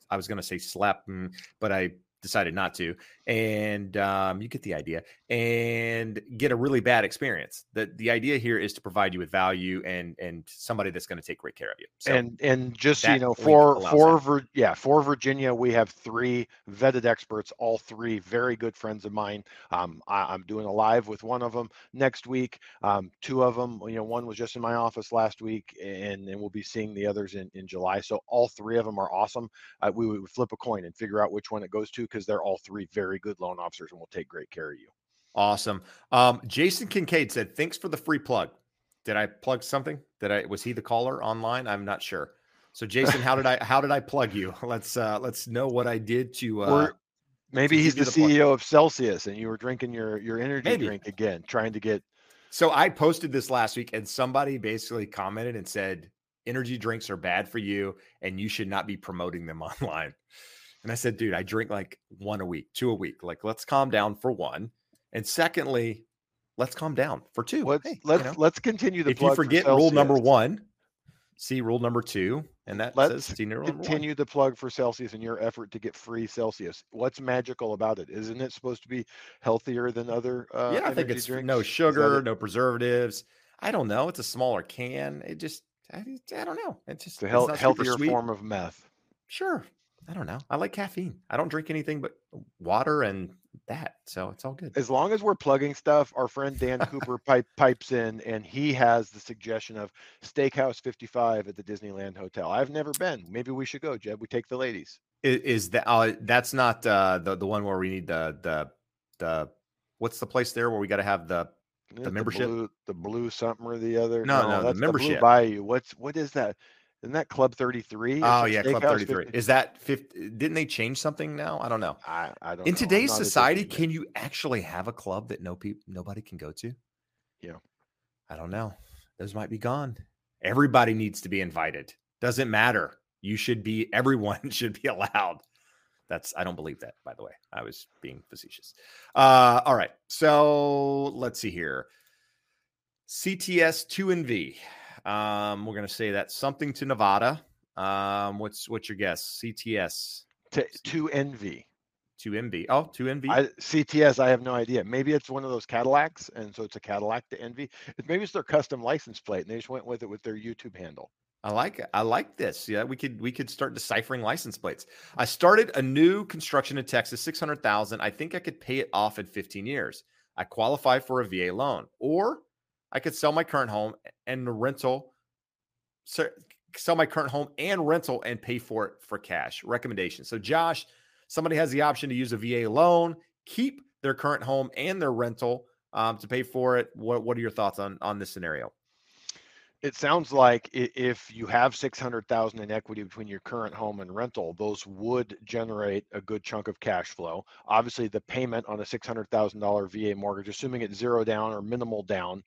I was going to say slap, mm, but I decided not to, and um, you get the idea, and get a really bad experience. The the idea here is to provide you with value and and somebody that's going to take great care of you. So and and just you know, for for Vir- yeah, for Virginia, we have three vetted experts, all three very good friends of mine. Um, I, am doing a live with one of them next week. Um, two of them, you know, one was just in my office last week, and and we'll be seeing the others in in July. So all three of them are awesome. Uh, we would flip a coin and figure out which one it goes to because they're all three very good loan officers and will take great care of you. Awesome. Um, Jason Kincaid said, "Thanks for the free plug." Did I plug something? Did I was he the caller online? I'm not sure. So Jason, how did I how did I plug you? Let's uh let's know what I did to uh or maybe to he's the, the CEO plug. of Celsius and you were drinking your your energy maybe. drink again, trying to get So I posted this last week and somebody basically commented and said energy drinks are bad for you and you should not be promoting them online. And I said, dude, I drink like one a week, two a week. Like, let's calm down for one. And secondly, let's calm down for 2 let's hey, let's, you know, let's continue the. If you forget rule number one, see rule number two, and that let's says continue the plug for Celsius in your effort to get free Celsius. What's magical about it? Isn't it supposed to be healthier than other? Uh, yeah, I think it's drinks? no sugar, no preservatives. I don't know. It's a smaller can. It just, I, I don't know. It's just it's a it's healthier form of meth. Sure, I don't know. I like caffeine. I don't drink anything but water and that, so it's all good. As long as we're plugging stuff, our friend Dan Cooper pipe, pipes in, and he has the suggestion of Steakhouse 55 at the Disneyland Hotel. I've never been. Maybe we should go, Jeb. We take the ladies. Is, is that uh, that's not uh, the the one where we need the the the what's the place there where we got to have the the membership, the blue, the blue something or the other. No, no, no that's the membership. The you. What's what is that? Isn't that Club 33? Oh yeah, Club 33. 50? Is that 50? Didn't they change something now? I don't know. I, I don't In know. today's society, can you actually have a club that no people nobody can go to? Yeah. I don't know. Those might be gone. Everybody needs to be invited. Doesn't matter. You should be everyone should be allowed. That's I don't believe that, by the way. I was being facetious. Uh all right. So let's see here. CTS 2 and V. Um, we're going to say that something to Nevada. Um, what's what's your guess? CTS to, to envy. To envy. Oh, to envy. I, CTS. I have no idea. Maybe it's one of those Cadillacs, and so it's a Cadillac to envy. Maybe it's their custom license plate, and they just went with it with their YouTube handle. I like. I like this. Yeah, we could we could start deciphering license plates. I started a new construction in Texas, six hundred thousand. I think I could pay it off in fifteen years. I qualify for a VA loan, or I could sell my current home and the rental, sell my current home and rental and pay for it for cash. Recommendation. So, Josh, somebody has the option to use a VA loan, keep their current home and their rental um, to pay for it. What What are your thoughts on on this scenario? it sounds like if you have 600,000 in equity between your current home and rental, those would generate a good chunk of cash flow. Obviously, the payment on a $600,000 VA mortgage, assuming it's zero down or minimal down,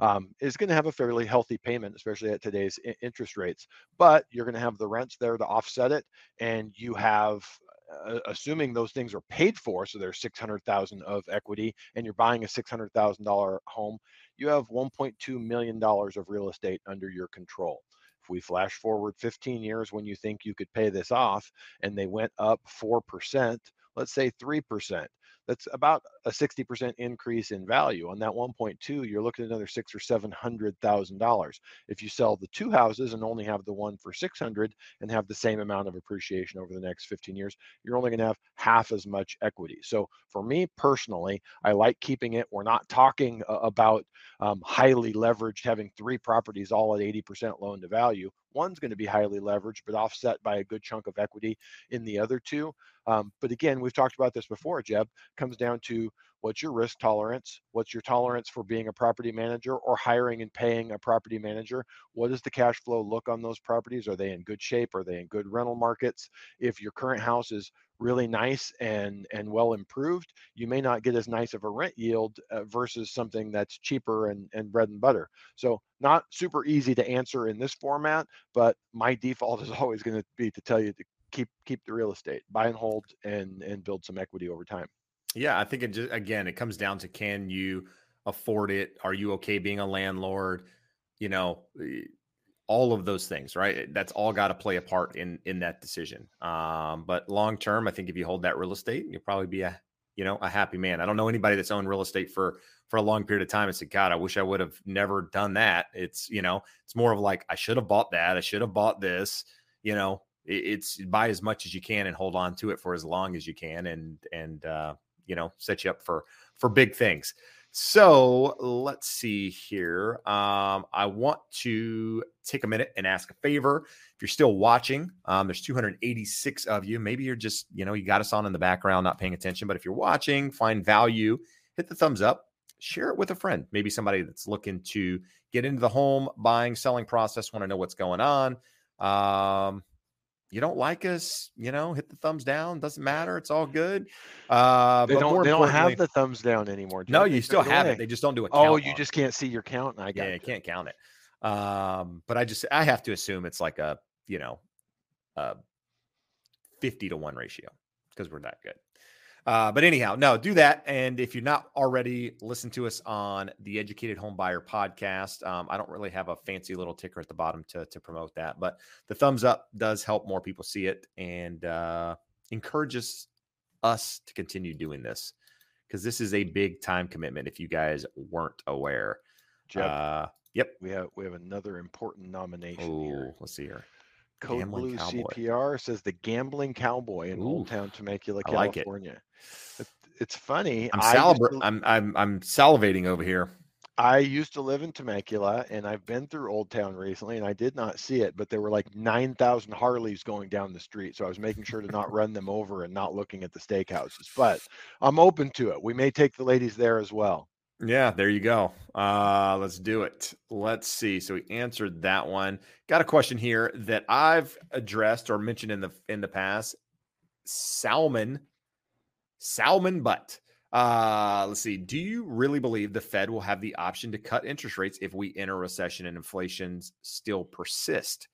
um, is going to have a fairly healthy payment, especially at today's interest rates. But you're going to have the rents there to offset it, and you have uh, assuming those things are paid for, so there's 600,000 of equity, and you're buying a $600,000 home, you have 1.2 million dollars of real estate under your control. If we flash forward 15 years when you think you could pay this off, and they went up four percent, let's say three percent, that's about a 60% increase in value. On that 1.2 you're looking at another six or seven hundred thousand dollars. If you sell the two houses and only have the one for 600 and have the same amount of appreciation over the next 15 years you're only going to have half as much equity. So for me personally i like keeping it. We're not talking about um, highly leveraged having three properties all at 80% loan to value one's going to be highly leveraged but offset by a good chunk of equity in the other two um, but again, we've talked about this before, Jeb, comes down to what's your risk tolerance? What's your tolerance for being a property manager or hiring and paying a property manager? What does the cash flow look on those properties? Are they in good shape? Are they in good rental markets? If your current house is really nice and and well improved, you may not get as nice of a rent yield uh, versus something that's cheaper and and bread and butter. So not super easy to answer in this format, but my default is always going to be to tell you to keep keep the real estate, buy and hold, and and build some equity over time. Yeah, I think it just again it comes down to can you afford it? Are you okay being a landlord? You know, eh, all of those things, right? That's all got to play a part in in that decision. Um, but long term, I think if you hold that real estate, you'll probably be a you know a happy man. I don't know anybody that's owned real estate for for a long period of time and said, God, I wish I would have never done that. It's you know, it's more of like I should have bought that. I should have bought this. You know, it's buy as much as you can and hold on to it for as long as you can and and uh, you know set you up for for big things so let's see here um, i want to take a minute and ask a favor if you're still watching um, there's 286 of you maybe you're just you know you got us on in the background not paying attention but if you're watching find value hit the thumbs up share it with a friend maybe somebody that's looking to get into the home buying selling process want to know what's going on um, you don't like us, you know, hit the thumbs down. Doesn't matter. It's all good. Uh, they don't. They don't have the thumbs down anymore. No, you still have it. They just don't do it. Oh, you just can't see your count. I got. Yeah, you can't count it. Um, but I just I have to assume it's like a you know, a fifty to one ratio because we're that good. Uh, but anyhow, no, do that. And if you're not already listen to us on the Educated Home Buyer podcast, um, I don't really have a fancy little ticker at the bottom to, to promote that, but the thumbs up does help more people see it and uh, encourages us to continue doing this because this is a big time commitment. If you guys weren't aware, Jeb, uh, yep, we have we have another important nomination oh, here. Let's see here. Code Gambling Blue Cowboy. CPR says the Gambling Cowboy in Ooh, Old Town Temecula, California. Like it. It's funny. I'm, to, I'm, I'm I'm salivating over here. I used to live in Temecula, and I've been through Old Town recently, and I did not see it, but there were like nine thousand Harleys going down the street, so I was making sure to not run them over and not looking at the steakhouses. But I'm open to it. We may take the ladies there as well. Yeah, there you go. Uh, let's do it. Let's see. So we answered that one. Got a question here that I've addressed or mentioned in the in the past. Salmon, salmon butt. Uh, let's see. Do you really believe the Fed will have the option to cut interest rates if we enter recession and inflations still persist?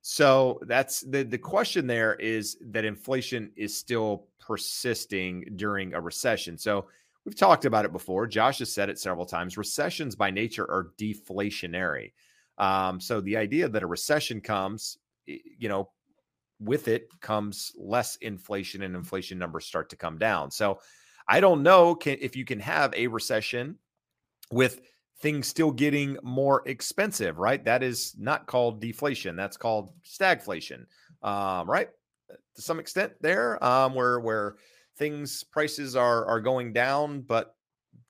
So that's the the question there is that inflation is still persisting during a recession. So We've talked about it before. Josh has said it several times. Recessions by nature are deflationary. Um, so the idea that a recession comes, you know, with it comes less inflation and inflation numbers start to come down. So I don't know can, if you can have a recession with things still getting more expensive, right? That is not called deflation. That's called stagflation, um, right? To some extent, there, um, where where things prices are are going down but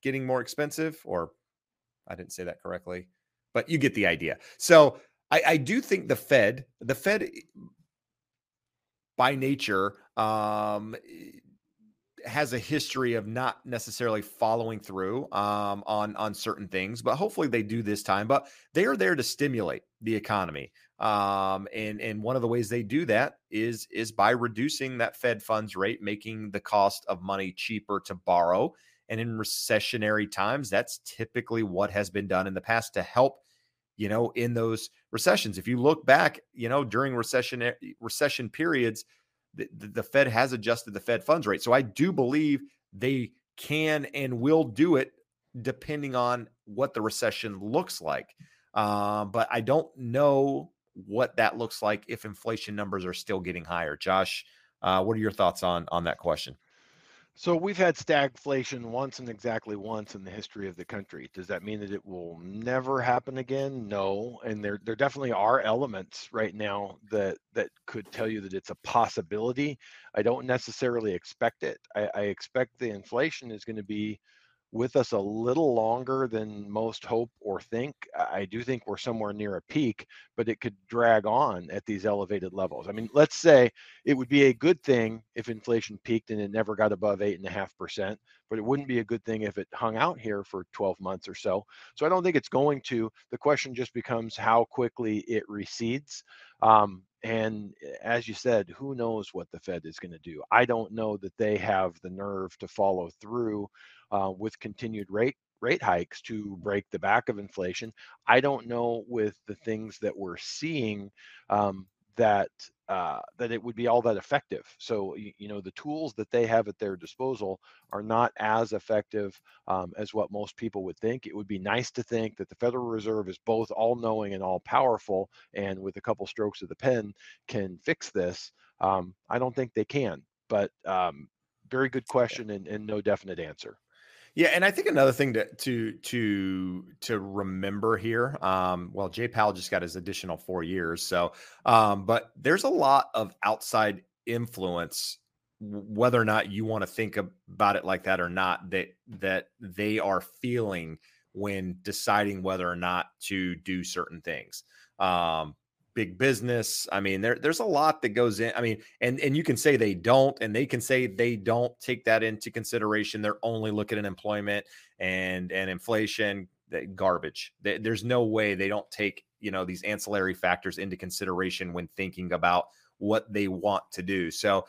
getting more expensive or i didn't say that correctly but you get the idea so i i do think the fed the fed by nature um has a history of not necessarily following through um, on on certain things, but hopefully they do this time. But they are there to stimulate the economy, um, and and one of the ways they do that is is by reducing that Fed funds rate, making the cost of money cheaper to borrow. And in recessionary times, that's typically what has been done in the past to help, you know, in those recessions. If you look back, you know, during recession recession periods the, the Fed has adjusted the Fed funds rate. So I do believe they can and will do it depending on what the recession looks like. Uh, but I don't know what that looks like if inflation numbers are still getting higher. Josh, uh, what are your thoughts on on that question? So we've had stagflation once and exactly once in the history of the country. Does that mean that it will never happen again? No. And there there definitely are elements right now that that could tell you that it's a possibility. I don't necessarily expect it. I, I expect the inflation is going to be with us a little longer than most hope or think. I do think we're somewhere near a peak, but it could drag on at these elevated levels. I mean, let's say it would be a good thing if inflation peaked and it never got above eight and a half percent, but it wouldn't be a good thing if it hung out here for 12 months or so. So I don't think it's going to. The question just becomes how quickly it recedes. Um, and as you said, who knows what the Fed is going to do? I don't know that they have the nerve to follow through uh, with continued rate rate hikes to break the back of inflation. I don't know with the things that we're seeing um, that uh, that it would be all that effective. So you, you, know the tools that they have at their disposal are not as effective um, as what most people would think. It would be nice to think that the Federal Reserve is both all-knowing and all-powerful, and with a couple strokes of the pen can fix this. Um, I don't think they can, but um, very good question and, and no definite answer. Yeah, and I think another thing to to to to remember here, um, well, Jay Powell just got his additional four years, so um, but there's a lot of outside influence, whether or not you want to think about it like that or not, that that they are feeling when deciding whether or not to do certain things. Um, big business. I mean, there there's a lot that goes in. I mean, and and you can say they don't, and they can say they don't take that into consideration. They're only looking at employment and and inflation. Garbage. There's no way they don't take you know these ancillary factors into consideration when thinking about what they want to do. So,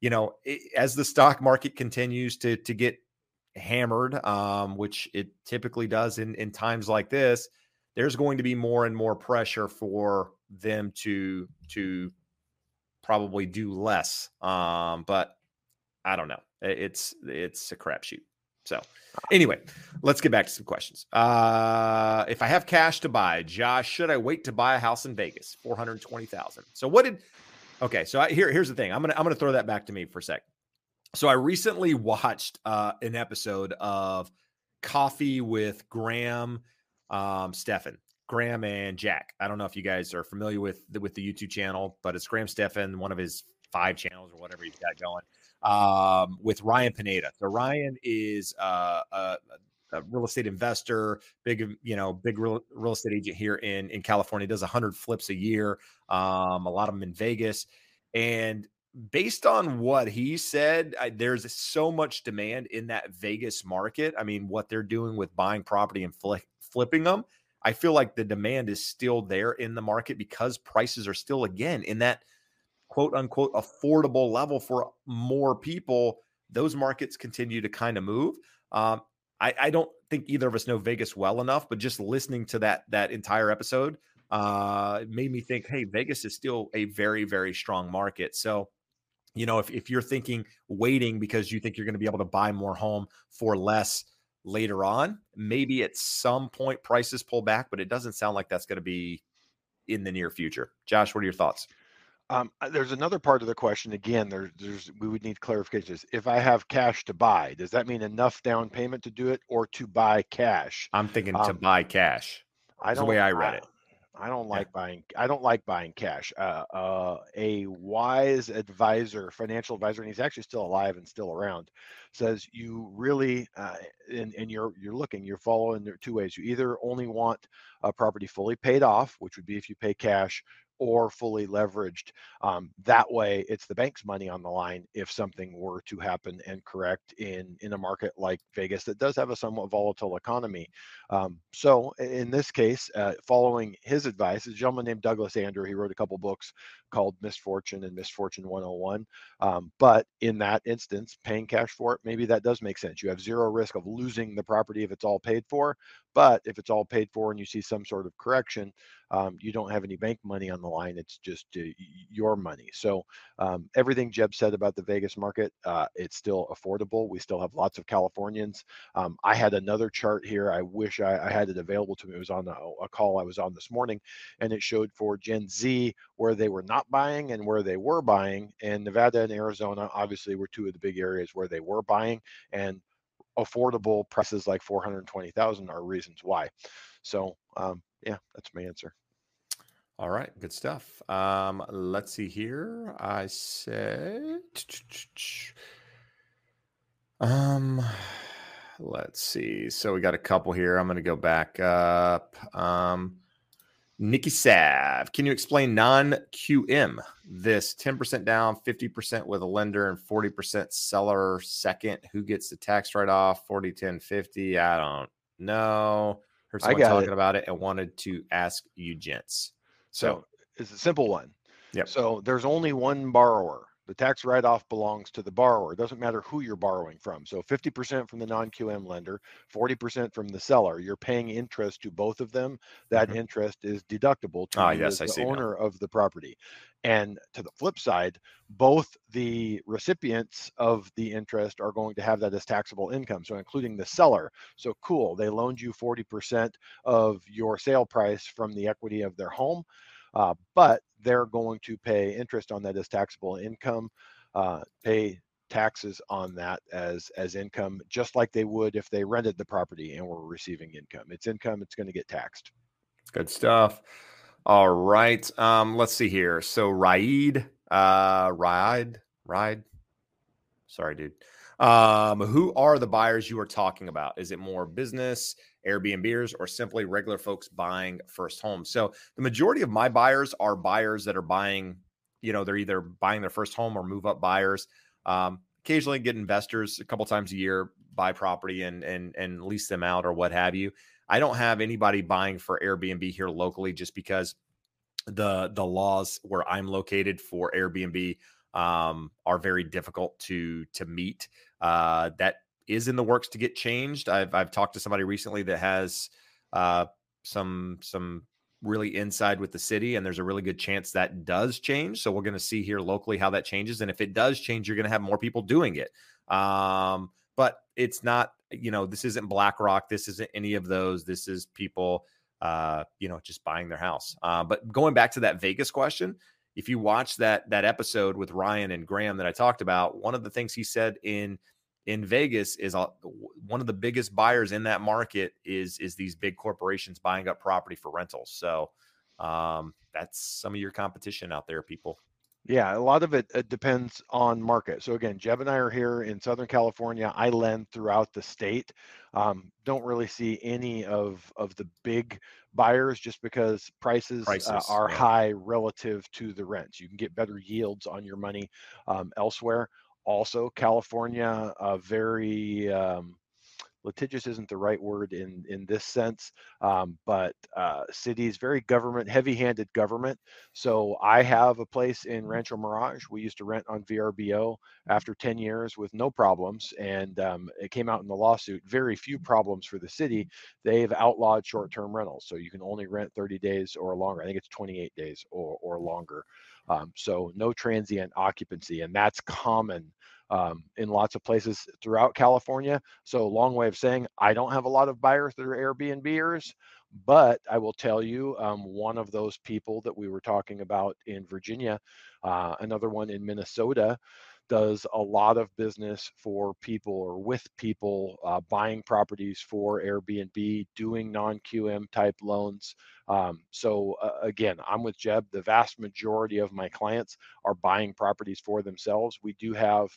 you know, as the stock market continues to to get hammered, um, which it typically does in in times like this, there's going to be more and more pressure for them to to probably do less. Um, but I don't know. It's it's a crapshoot. So anyway, let's get back to some questions. Uh, if I have cash to buy, Josh, should I wait to buy a house in Vegas? Four hundred twenty thousand. So what did? Okay, so I, here here's the thing. I'm gonna I'm gonna throw that back to me for a sec. So I recently watched uh, an episode of Coffee with Graham um, Stephan. Graham and Jack. I don't know if you guys are familiar with the, with the YouTube channel, but it's Graham Stephan, one of his five channels or whatever he's got going, um, with Ryan Pineda. So Ryan is uh, a, a, real estate investor, big you know big real, real estate agent here in in California. Does hundred flips a year, um, a lot of them in Vegas, and based on what he said, I, there's so much demand in that Vegas market. I mean, what they're doing with buying property and flipping them I feel like the demand is still there in the market because prices are still, again, in that quote unquote affordable level for more people. Those markets continue to kind of move. Um, I, I, don't think either of us know Vegas well enough, but just listening to that that entire episode uh, made me think, hey, Vegas is still a very very strong market. So, you know, if if you're thinking waiting because you think you're going to be able to buy more home for less, later on. Maybe at some point prices pull back, but it doesn't sound like that's going to be in the near future. Josh, what are your thoughts? Um, uh, there's another part of the question. Again, there, there's we would need clarifications. If I have cash to buy, does that mean enough down payment to do it, or to buy cash? I'm thinking um, to buy cash. I don't, the way I read I, it. I don't like yeah. buying. I don't like buying cash. Uh, uh, a wise advisor, financial advisor, and he's actually still alive and still around, says you really, uh, and, and you're you're looking, you're following there two ways. You either only want a property fully paid off, which would be if you pay cash, or fully leveraged. Um, that way, it's the bank's money on the line if something were to happen and correct in in a market like Vegas that does have a somewhat volatile economy. Um, so in this case, uh, following his advice, a gentleman named Douglas Andrew, he wrote a couple books called Missed Fortune and Missed Fortune 101. Um, but in that instance, paying cash for it, maybe that does make sense. You have zero risk of losing the property if it's all paid for. But if it's all paid for and you see some sort of correction, um, you don't have any bank money on the line. It's just uh, your money. So um, everything Jeb said about the Vegas market, uh, it's still affordable. We still have lots of Californians. Um, I had another chart here. I wish I, I, had it available to me. It was on a, a call I was on this morning, and it showed for Gen Z where they were not buying and where they were buying. And Nevada and Arizona obviously were two of the big areas where they were buying. And affordable prices like 420,000 are reasons why. So, um, yeah, that's my answer. All right, good stuff. Um, let's see here. I said, um, let's see. So we got a couple here. I'm going to go back up. Um, Nikki Sav, can you explain non QM? This 10% down, 50% with a lender, and 40% seller second. Who gets the tax write off? 40, 10, 50. I don't know. Heard someone talking it. about it and wanted to ask you gents. So, so it's a simple one. Yep. So there's only one borrower. The tax write off belongs to the borrower. It doesn't matter who you're borrowing from. So 50% from the non QM lender, 40% from the seller. You're paying interest to both of them. That mm-hmm. interest is deductible to ah, yes, the owner now. of the property. And to the flip side, both the recipients of the interest are going to have that as taxable income. So, including the seller. So, cool. They loaned you 40% of your sale price from the equity of their home. Uh, but they're going to pay interest on that as taxable income, uh, pay taxes on that as as income, just like they would if they rented the property and were receiving income. It's income; it's going to get taxed. Good stuff. All right. Um, let's see here. So Raid, uh, Ride, Ride. Sorry, dude. Um, who are the buyers you are talking about? Is it more business, Airbnbers, or simply regular folks buying first homes? So the majority of my buyers are buyers that are buying, you know, they're either buying their first home or move up buyers. Um, occasionally get investors a couple times a year buy property and and and lease them out or what have you. I don't have anybody buying for Airbnb here locally just because the the laws where I'm located for Airbnb um, are very difficult to to meet. Uh, that is in the works to get changed. I've I've talked to somebody recently that has uh, some some really inside with the city, and there's a really good chance that does change. So we're going to see here locally how that changes, and if it does change, you're going to have more people doing it. Um, but it's not, you know, this isn't BlackRock. This isn't any of those. This is people, uh, you know, just buying their house. Uh, but going back to that Vegas question, if you watch that that episode with Ryan and Graham that I talked about, one of the things he said in in Vegas is uh, one of the biggest buyers in that market is is these big corporations buying up property for rentals. So um, that's some of your competition out there, people. Yeah, a lot of it, it, depends on market. So again, Jeb and I are here in Southern California. I lend throughout the state. Um, don't really see any of of the big buyers just because prices, prices uh, are yeah. high relative to the rents. You can get better yields on your money um, elsewhere. Also, California, uh, very um, litigious isn't the right word in in this sense um, but uh, cities very government heavy-handed government. So i have a place in rancho mirage. We used to rent on vrbo after 10 years with no problems and um, it came out in the lawsuit. Very few problems for the city. They've outlawed short-term rentals so you can only rent 30 days or longer. I think it's 28 days or, or longer um, so no transient occupancy and that's common um, in lots of places throughout California. So, long way of saying, I don't have a lot of buyers that are Airbnbers, but I will tell you, um, one of those people that we were talking about in Virginia, uh, another one in Minnesota, does a lot of business for people or with people uh, buying properties for Airbnb, doing non QM type loans. Um, so, uh, again, I'm with Jeb. The vast majority of my clients are buying properties for themselves. We do have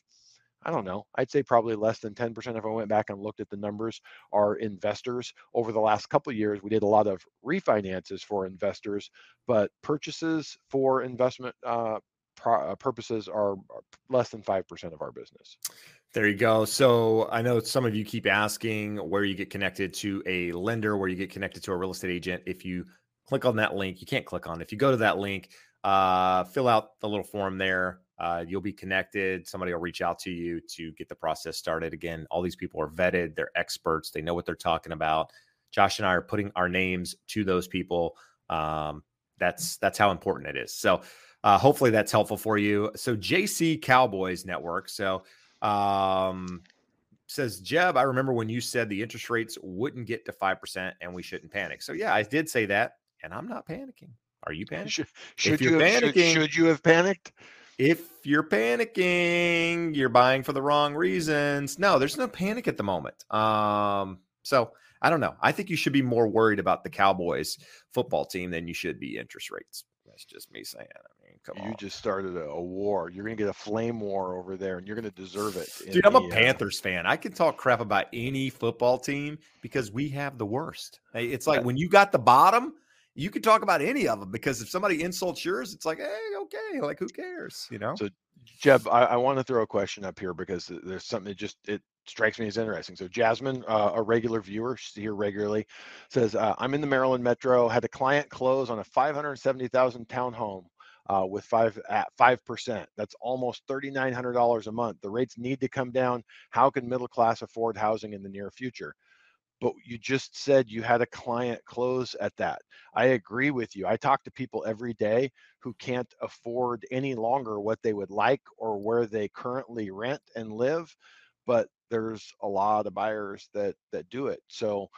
I don't know. I'd say probably less than 10% if I went back and looked at the numbers are investors. Over the last couple years, we did a lot of refinances for investors, but purchases for investment uh, pro- uh, purposes are, are less than 5% of our business. There you go. So I know some of you keep asking where you get connected to a lender, where you get connected to a real estate agent. If you click on that link, you can't click on. If you go to that link, uh, fill out the little form there. Uh, you'll be connected. Somebody will reach out to you to get the process started. Again, all these people are vetted, they're experts, they know what they're talking about. Josh and I are putting our names to those people. Um, that's that's how important it is. So uh, hopefully that's helpful for you. So JC Cowboys Network. So um, says Jeb, I remember when you said the interest rates wouldn't get to five percent and we shouldn't panic. So yeah, I did say that, and I'm not panicking. Are you panicking? Should, should you have, should, should you have panicked? if you're panicking, you're buying for the wrong reasons. No, there's no panic at the moment. Um, so I don't know. I think you should be more worried about the Cowboys football team than you should be interest rates. That's just me saying. I mean, come you on. You just started a, a, war. You're going to get a flame war over there, and you're going to deserve it. Dude, I'm a uh, Panthers fan. I can talk crap about any football team because we have the worst. It's like when you got the bottom – you can talk about any of them because if somebody insults yours, it's like, hey, okay, like who cares, you know? So, Jeb, I, I want to throw a question up here because there's something that just it strikes me as interesting. So, Jasmine, uh, a regular viewer, she's here regularly, says, uh, "I'm in the Maryland Metro. Had a client close on a 570,000 townhome." Uh, with five at five percent. That's almost thirty nine hundred dollars a month. The rates need to come down. How can middle class afford housing in the near future? but you just said you had a client close at that. I agree with you. I talk to people every day who can't afford any longer what they would like or where they currently rent and live, but there's a lot of buyers that that do it. So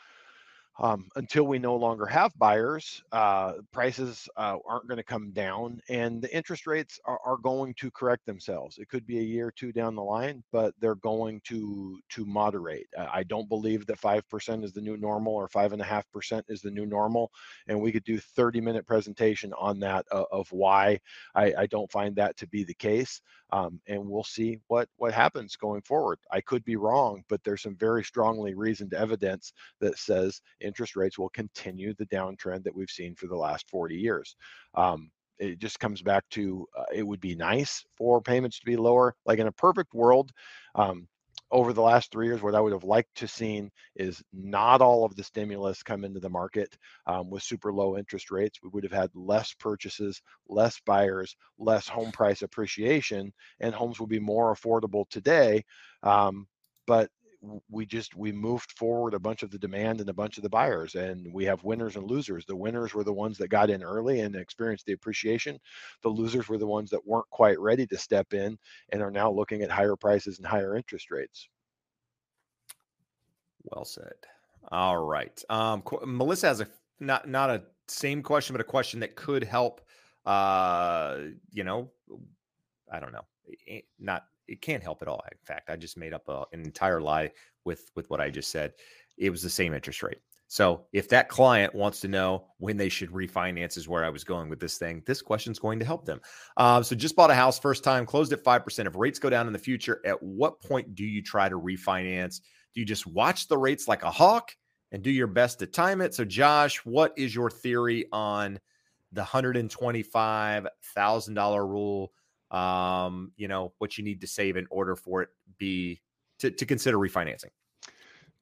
um, until we no longer have buyers, uh, prices uh, aren't going to come down and the interest rates are, are, going to correct themselves. It could be a year or two down the line, but they're going to to moderate. Uh, I don't believe that 5% is the new normal or 5.5% is the new normal. And we could do 30 minute presentation on that uh, of why I, I, don't find that to be the case. Um, and we'll see what, what happens going forward. I could be wrong, but there's some very strongly reasoned evidence that says interest rates will continue the downtrend that we've seen for the last 40 years. Um, it just comes back to uh, it would be nice for payments to be lower. Like in a perfect world, um, over the last three years, what I would have liked to seen is not all of the stimulus come into the market um, with super low interest rates. We would have had less purchases, less buyers, less home price appreciation, and homes will be more affordable today. Um, but we just we moved forward a bunch of the demand and a bunch of the buyers and we have winners and losers. The winners were the ones that got in early and experienced the appreciation. The losers were the ones that weren't quite ready to step in and are now looking at higher prices and higher interest rates. Well said. All right. Um melissa has a not not a same question but a question that could help uh you know i don't know. Not it can't help at all. In fact, I just made up a, an entire lie with with what I just said. It was the same interest rate. So if that client wants to know when they should refinance, is where I was going with this thing. This question is going to help them. Uh, so just bought a house first time, closed at five percent. If rates go down in the future, at what point do you try to refinance? Do you just watch the rates like a hawk and do your best to time it? So Josh, what is your theory on the hundred and twenty five thousand dollar rule? Um, you know, what you need to save in order for it be to, to consider refinancing.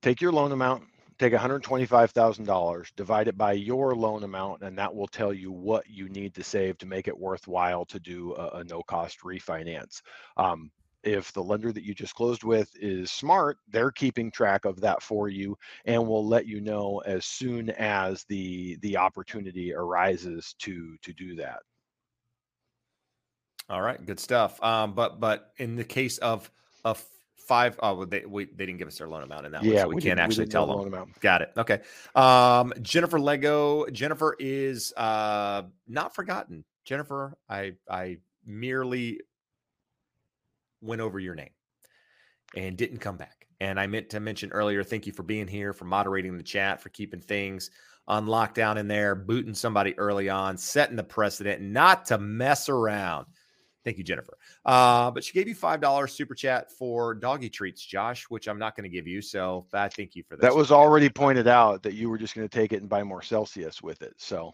Take your loan amount, take $125,000, divide it by your loan amount, and that will tell you what you need to save to make it worthwhile to do a, a no cost refinance. Um, if the lender that you just closed with is smart, they're keeping track of that for you and will let you know as soon as the the opportunity arises to to do that. All right, good stuff. Um, but but in the case of of five, oh, they we, they didn't give us their loan amount in that yeah, one, so we, we can't actually we tell them. Amount. Got it. Okay. Um, Jennifer Lego. Jennifer is uh not forgotten. Jennifer, I I merely went over your name and didn't come back. And I meant to mention earlier, thank you for being here, for moderating the chat, for keeping things on lockdown in there, booting somebody early on, setting the precedent, not to mess around Thank you, Jennifer. Uh, but she gave you five dollars super chat for doggy treats, Josh, which I'm not going to give you. So I thank you for that. That was already pointed out that you were just going to take it and buy more Celsius with it. So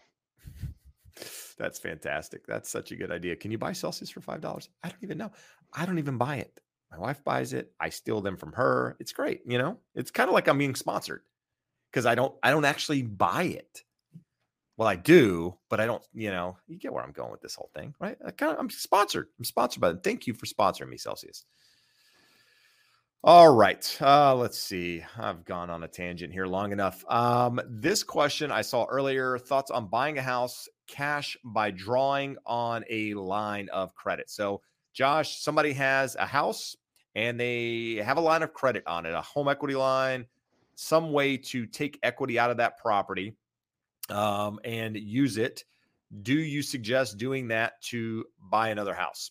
that's fantastic. That's such a good idea. Can you buy Celsius for five dollars? I don't even know. I don't even buy it. My wife buys it. I steal them from her. It's great. You know, it's kind of like I'm being sponsored because I don't. I don't actually buy it. Well, I do, but I don't, you know, you get where I'm going with this whole thing, right? I kind of, I'm sponsored. I'm sponsored by them. Thank you for sponsoring me, Celsius. All right. Uh, let's see. I've gone on a tangent here long enough. Um, this question I saw earlier thoughts on buying a house cash by drawing on a line of credit. So, Josh, somebody has a house and they have a line of credit on it, a home equity line, some way to take equity out of that property um, and use it. Do you suggest doing that to buy another house?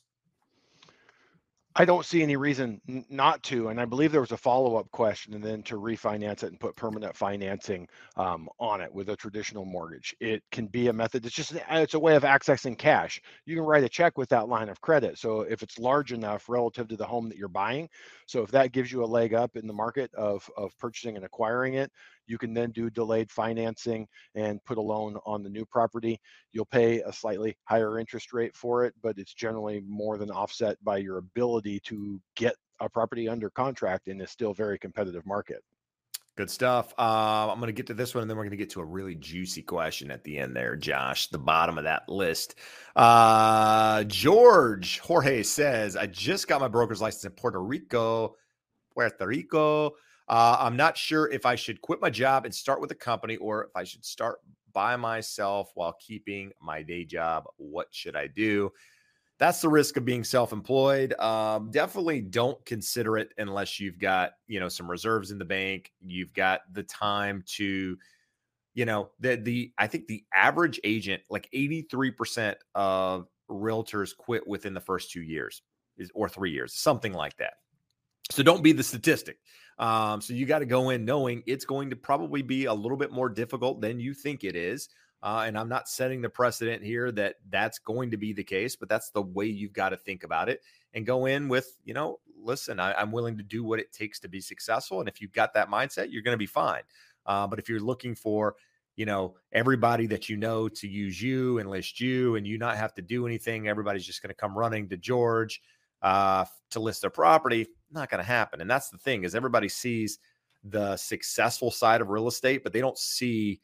I don't see any reason not to. And I believe there was a follow up question and then to refinance it and put permanent financing um, on it with a traditional mortgage. It can be a method. It's just, it's a way of accessing cash. You can write a check with that line of credit. So if it's large enough relative to the home that you're buying, so if that gives you a leg up in the market of, of purchasing and acquiring it, you can then do delayed financing and put a loan on the new property. You'll pay a slightly higher interest rate for it, but it's generally more than offset by your ability to get a property under contract in a still very competitive market. Good stuff. Uh, I'm going to get to this one, and then we're going to get to a really juicy question at the end there, Josh. The bottom of that list. Uh, George Jorge says, I just got my broker's license in Puerto Rico. Puerto Rico. Uh, I'm not sure if I should quit my job and start with a company or if I should start by myself while keeping my day job. What should I do? That's the risk of being self-employed. Um, definitely don't consider it unless you've got you know some reserves in the bank. You've got the time to, you know, the the I think the average agent, like 83% of realtors quit within the first two years, or three years, something like that. So don't be the statistic. Um, so you got to go in knowing it's going to probably be a little bit more difficult than you think it is. Uh, and I'm not setting the precedent here that that's going to be the case, but that's the way you've got to think about it and go in with, you know, listen, I, am willing to do what it takes to be successful. And if you've got that mindset, you're going to be fine. Uh, but if you're looking for, you know, everybody that you know to use you and list you and you not have to do anything, everybody's just going to come running to George uh, to list their property not going to happen. And that's the thing is everybody sees the successful side of real estate, but they don't see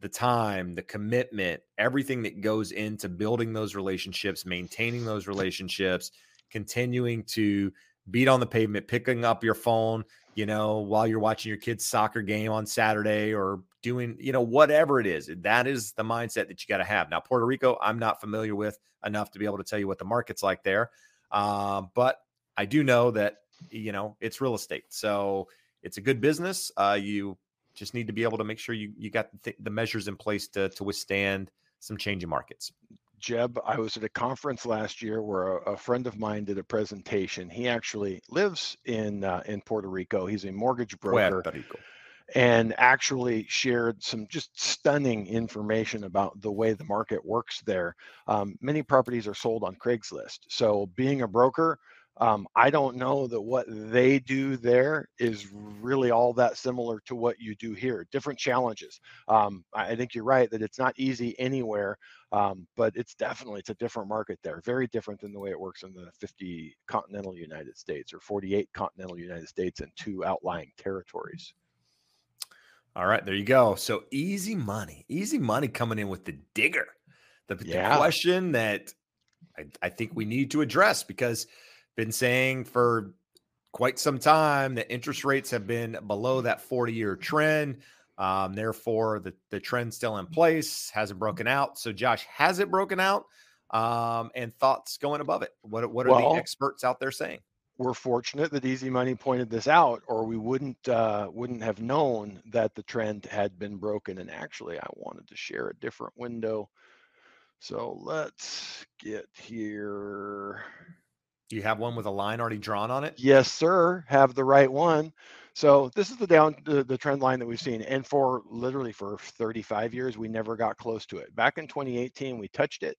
the time, the commitment, everything that goes into building those relationships, maintaining those relationships, continuing to beat on the pavement, picking up your phone, you know, while you're watching your kid's soccer game on Saturday or doing, you know, whatever it is. That is the mindset that you got to have. Now, Puerto Rico, I'm not familiar with enough to be able to tell you what the market's like there. Um, but I do know that you know it's real estate, so it's a good business. Uh, you just need to be able to make sure you you got the, the measures in place to to withstand some changing markets. Jeb, I was at a conference last year where a, a, friend of mine did a presentation. He actually lives in uh, in Puerto Rico. He's a mortgage broker. Puerto Rico And actually shared some just stunning information about the way the market works there. Um, many properties are sold on Craigslist. So, being a broker, um, I don't know that what they do there is really all that similar to what you do here. Different challenges. Um, I think you're right that it's not easy anywhere, um, but it's definitely it's a different market there. Very different than the way it works in the 50 continental United States or 48 continental United States and two outlying territories. All right, there you go. So easy money, easy money coming in with the digger. The, yeah. the question that I, I think we need to address because been saying for quite some time that interest rates have been below that 40 year trend. Um, therefore, the, the trend still in place, hasn't broken out. So, Josh, has it broken out? Um, and thoughts going above it? What, what are well, the experts out there saying? We're fortunate that Easy Money pointed this out, or we wouldn't uh, wouldn't have known that the trend had been broken. And actually, I wanted to share a different window. So let's get here. Do you have one with a line already drawn on it? Yes, sir. Have the right one. So this is the down the, the, trend line that we've seen, and for literally for 35 years, we never got close to it. Back in 2018, we touched it,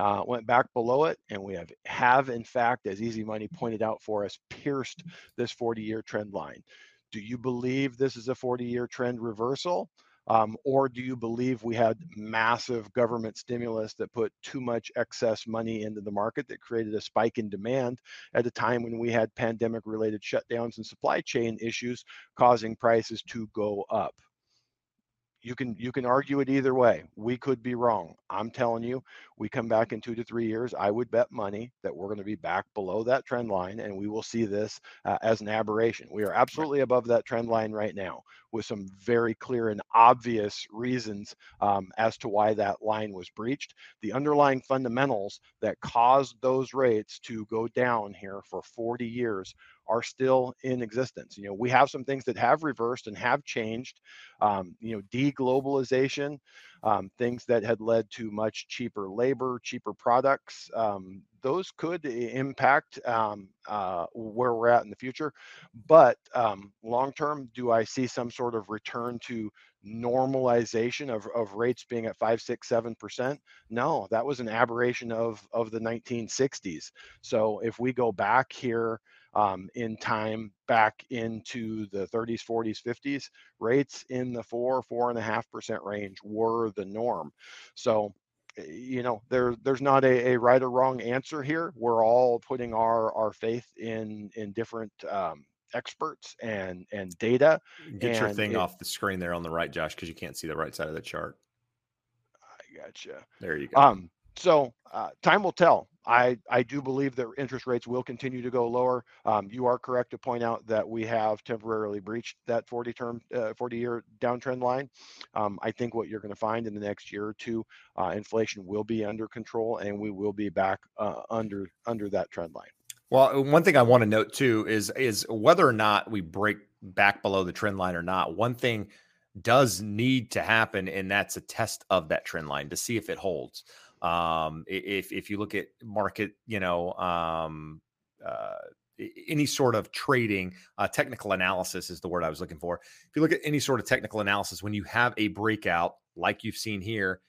uh, went back below it, and we have have in fact, as Easy Money pointed out for us, pierced this 40-year trend line. Do you believe this is a 40-year trend reversal? Um, or do you believe we had massive government stimulus that put too much excess money into the market that created a spike in demand at a time when we had pandemic related shutdowns and supply chain issues causing prices to go up? You can you can argue it either way. We could be wrong. I'm telling you, we come back in two to three years. I would bet money that we're going to be back below that trend line, and we will see this uh, as an aberration. We are absolutely above that trend line right now, with some very clear and obvious reasons um, as to why that line was breached. The underlying fundamentals that caused those rates to go down here for 40 years are still in existence. You know, we have some things that have reversed and have changed. Um, you know, deglobalization, um, things that had led to much cheaper labor, cheaper products. Um, those could impact um, uh, where we're at in the future. But um, long term, do I see some sort of return to normalization of, of rates being at five, six, seven percent? No, that was an aberration of of the 1960s. So if we go back here um, in time back into the 30s, 40s, 50s, rates in the four, four and a half percent range were the norm. So, eh, you know, there there's not a, a right or wrong answer here. We're all putting our our faith in in different um, experts and and data. Get and your thing it, off the screen there on the right, Josh, because you can't see the right side of the chart. I gotcha. There you go. Um, so uh, time will tell. I, I do believe that interest rates will continue to go lower. Um, you are correct to point out that we have temporarily breached that 40 term, uh, 40 year downtrend line. Um, I think what you're going to find in the next year or two, uh, inflation will be under control and we will be back uh, under under that trend line. Well, one thing I want to note too is is whether or not we break back below the trend line or not. One thing does need to happen, and that's a test of that trend line to see if it holds. Um, if if you look at market, you know, um, uh, any sort of trading, uh, technical analysis is the word I was looking for. If you look at any sort of technical analysis, when you have a breakout like you've seen here,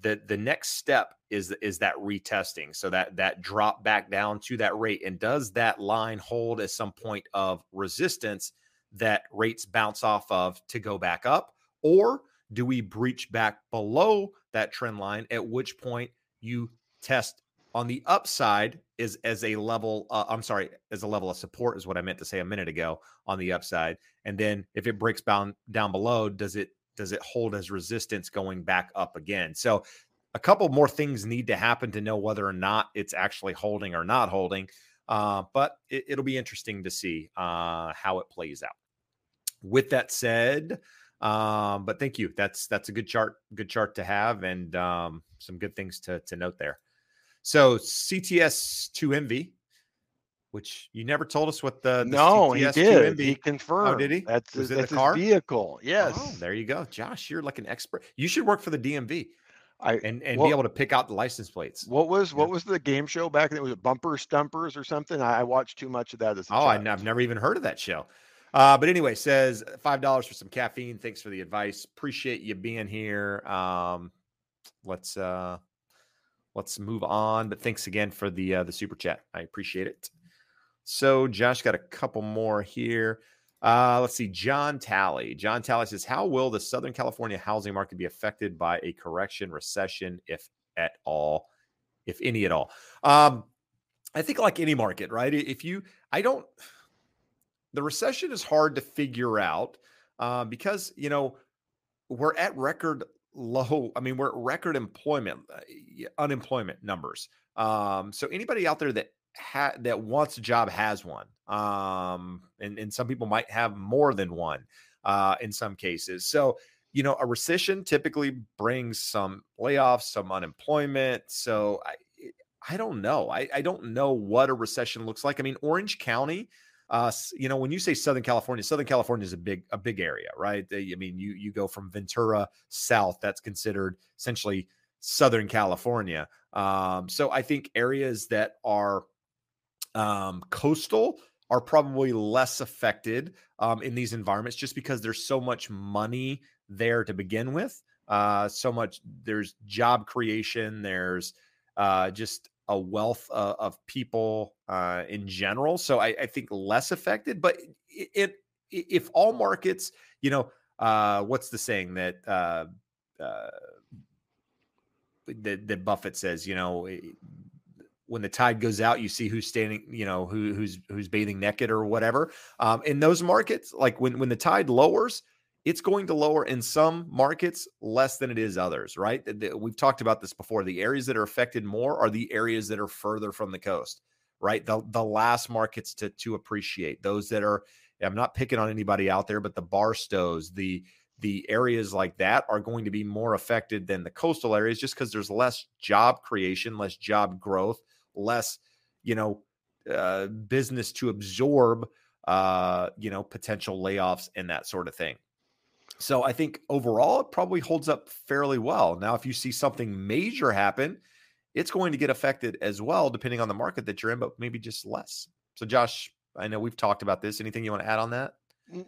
the the next step is is that retesting. So that that drop back down to that rate, and does that line hold at some point of resistance that rates bounce off of to go back up, or do we breach back below that trend line? At which point you test on the upside is as a level. Uh, I'm sorry, as a level of support is what I meant to say a minute ago on the upside. And then if it breaks down down below, does it does it hold as resistance going back up again? So a couple more things need to happen to know whether or not it's actually holding or not holding. Uh, but it, will be interesting to see uh, how it plays out. With that said, um, but thank you. That's that's a good chart, good chart to have, and um, some good things to to note there. So CTS two MV, which you never told us what the, the no CTS he did. MV. He confirmed. Oh, did he? That's Was his, it that's car? vehicle. Yes. Oh, there you go, Josh. You're like an expert. You should work for the DMV I and and what, be able to pick out the license plates. What was Yeah. what was the game show back then? Was it Bumper Stumpers or something? I, I watched too much of that as a Oh, I, child. have never even heard of that show. Uh, but anyway, says five dollars for some caffeine. Thanks for the advice. Appreciate you being here. Um, let's uh, let's move on. But thanks again for the uh, the super chat. I appreciate it. So Josh got a couple more here. Uh, let's see. John Talley. John Talley says, "How will the Southern California housing market be affected by a correction, recession, if at all, if any at all?" Um, I think like any market, right? If you, I don't the recession is hard to figure out uh, because you know we're at record low. I mean, we're at record employment, uh, unemployment numbers. Um, so anybody out there that ha- that wants a job has one, um, and and some people might have more than one uh, in some cases. So you know, a recession typically brings some layoffs, some unemployment. So I, I don't know. I, I don't know what a recession looks like. I mean, Orange County uh, you know, when you say Southern California, Southern California is a big a big area, right? They- I mean, you you go from Ventura south, that's considered essentially Southern California. Um, so I think areas that are um, coastal are probably less affected um, in these environments, just because there's so much money there to begin with. Uh, so much there's job creation, there's uh, just a wealth of, of people uh, in general. So I, I, think less affected. But it, it, if all markets, you know, uh, what's the saying that uh, uh, that, that Buffett says? You know, when the tide goes out, you see who's standing, you know, who, who's who's bathing naked or whatever. Um, in those markets, like when when the tide lowers, it's going to lower in some markets less than it is others, right? We've talked about this before. The areas that are affected more are the areas that are further from the coast, right? The the last markets to to appreciate those that are. I'm not picking on anybody out there, but the Barstows, the the areas like that are going to be more affected than the coastal areas just because there's less job creation, less job growth, less, you know, uh, business to absorb, uh, you know, potential layoffs and that sort of thing. So I think overall it probably holds up fairly well. Now, if you see something major happen, it's going to get affected as well, depending on the market that you're in, but maybe just less. So, Josh, I know we've talked about this. Anything you want to add on that?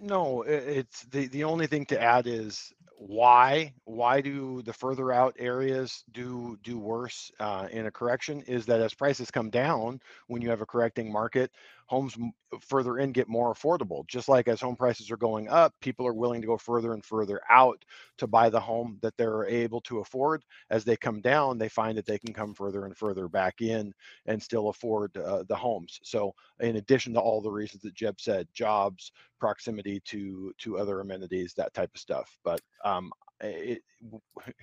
No, it's the the only thing to add is why why do the further out areas do do worse uh, in a correction is that as prices come down when you have a correcting market homes further in get more affordable. Just like as home prices are going up people are willing to go further and further out to buy the home that they're able to afford. As they come down they find that they can come further and further back in and still afford uh, the homes. So in addition to all the reasons that jeb said jobs proximity to to other amenities that type of stuff. But um, it,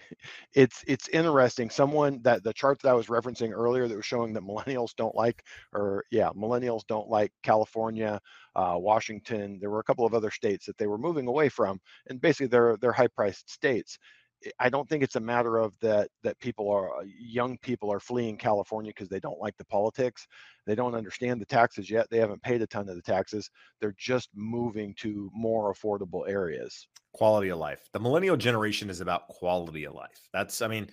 it's it's interesting. Someone that the chart that I was referencing earlier that was showing that millennials don't like, or yeah, millennials don't like California, uh, Washington. There were a couple of other states that they were moving away from, and basically they're they're high priced states. I don't think it's a matter of that that people are uh, young people are fleeing California because they don't like the politics. They don't understand the taxes yet. They haven't paid a ton of the taxes. They're just moving to more affordable areas. Quality of life. The millennial generation is about quality of life. That's I mean,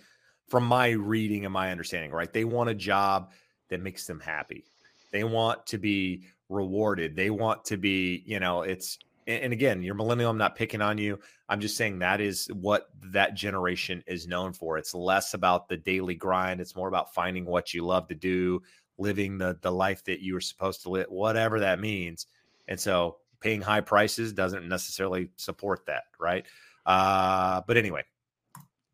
from my reading and my understanding, right? They want a job that makes them happy. They want to be rewarded. They want to be, you know, it's and again, you're millennial. I'm not picking on you. I'm just saying that is what that generation is known for. It's less about the daily grind. It's more about finding what you love to do, living the the life that you were supposed to live, whatever that means. And so, paying high prices doesn't necessarily support that, right? Uh, but anyway,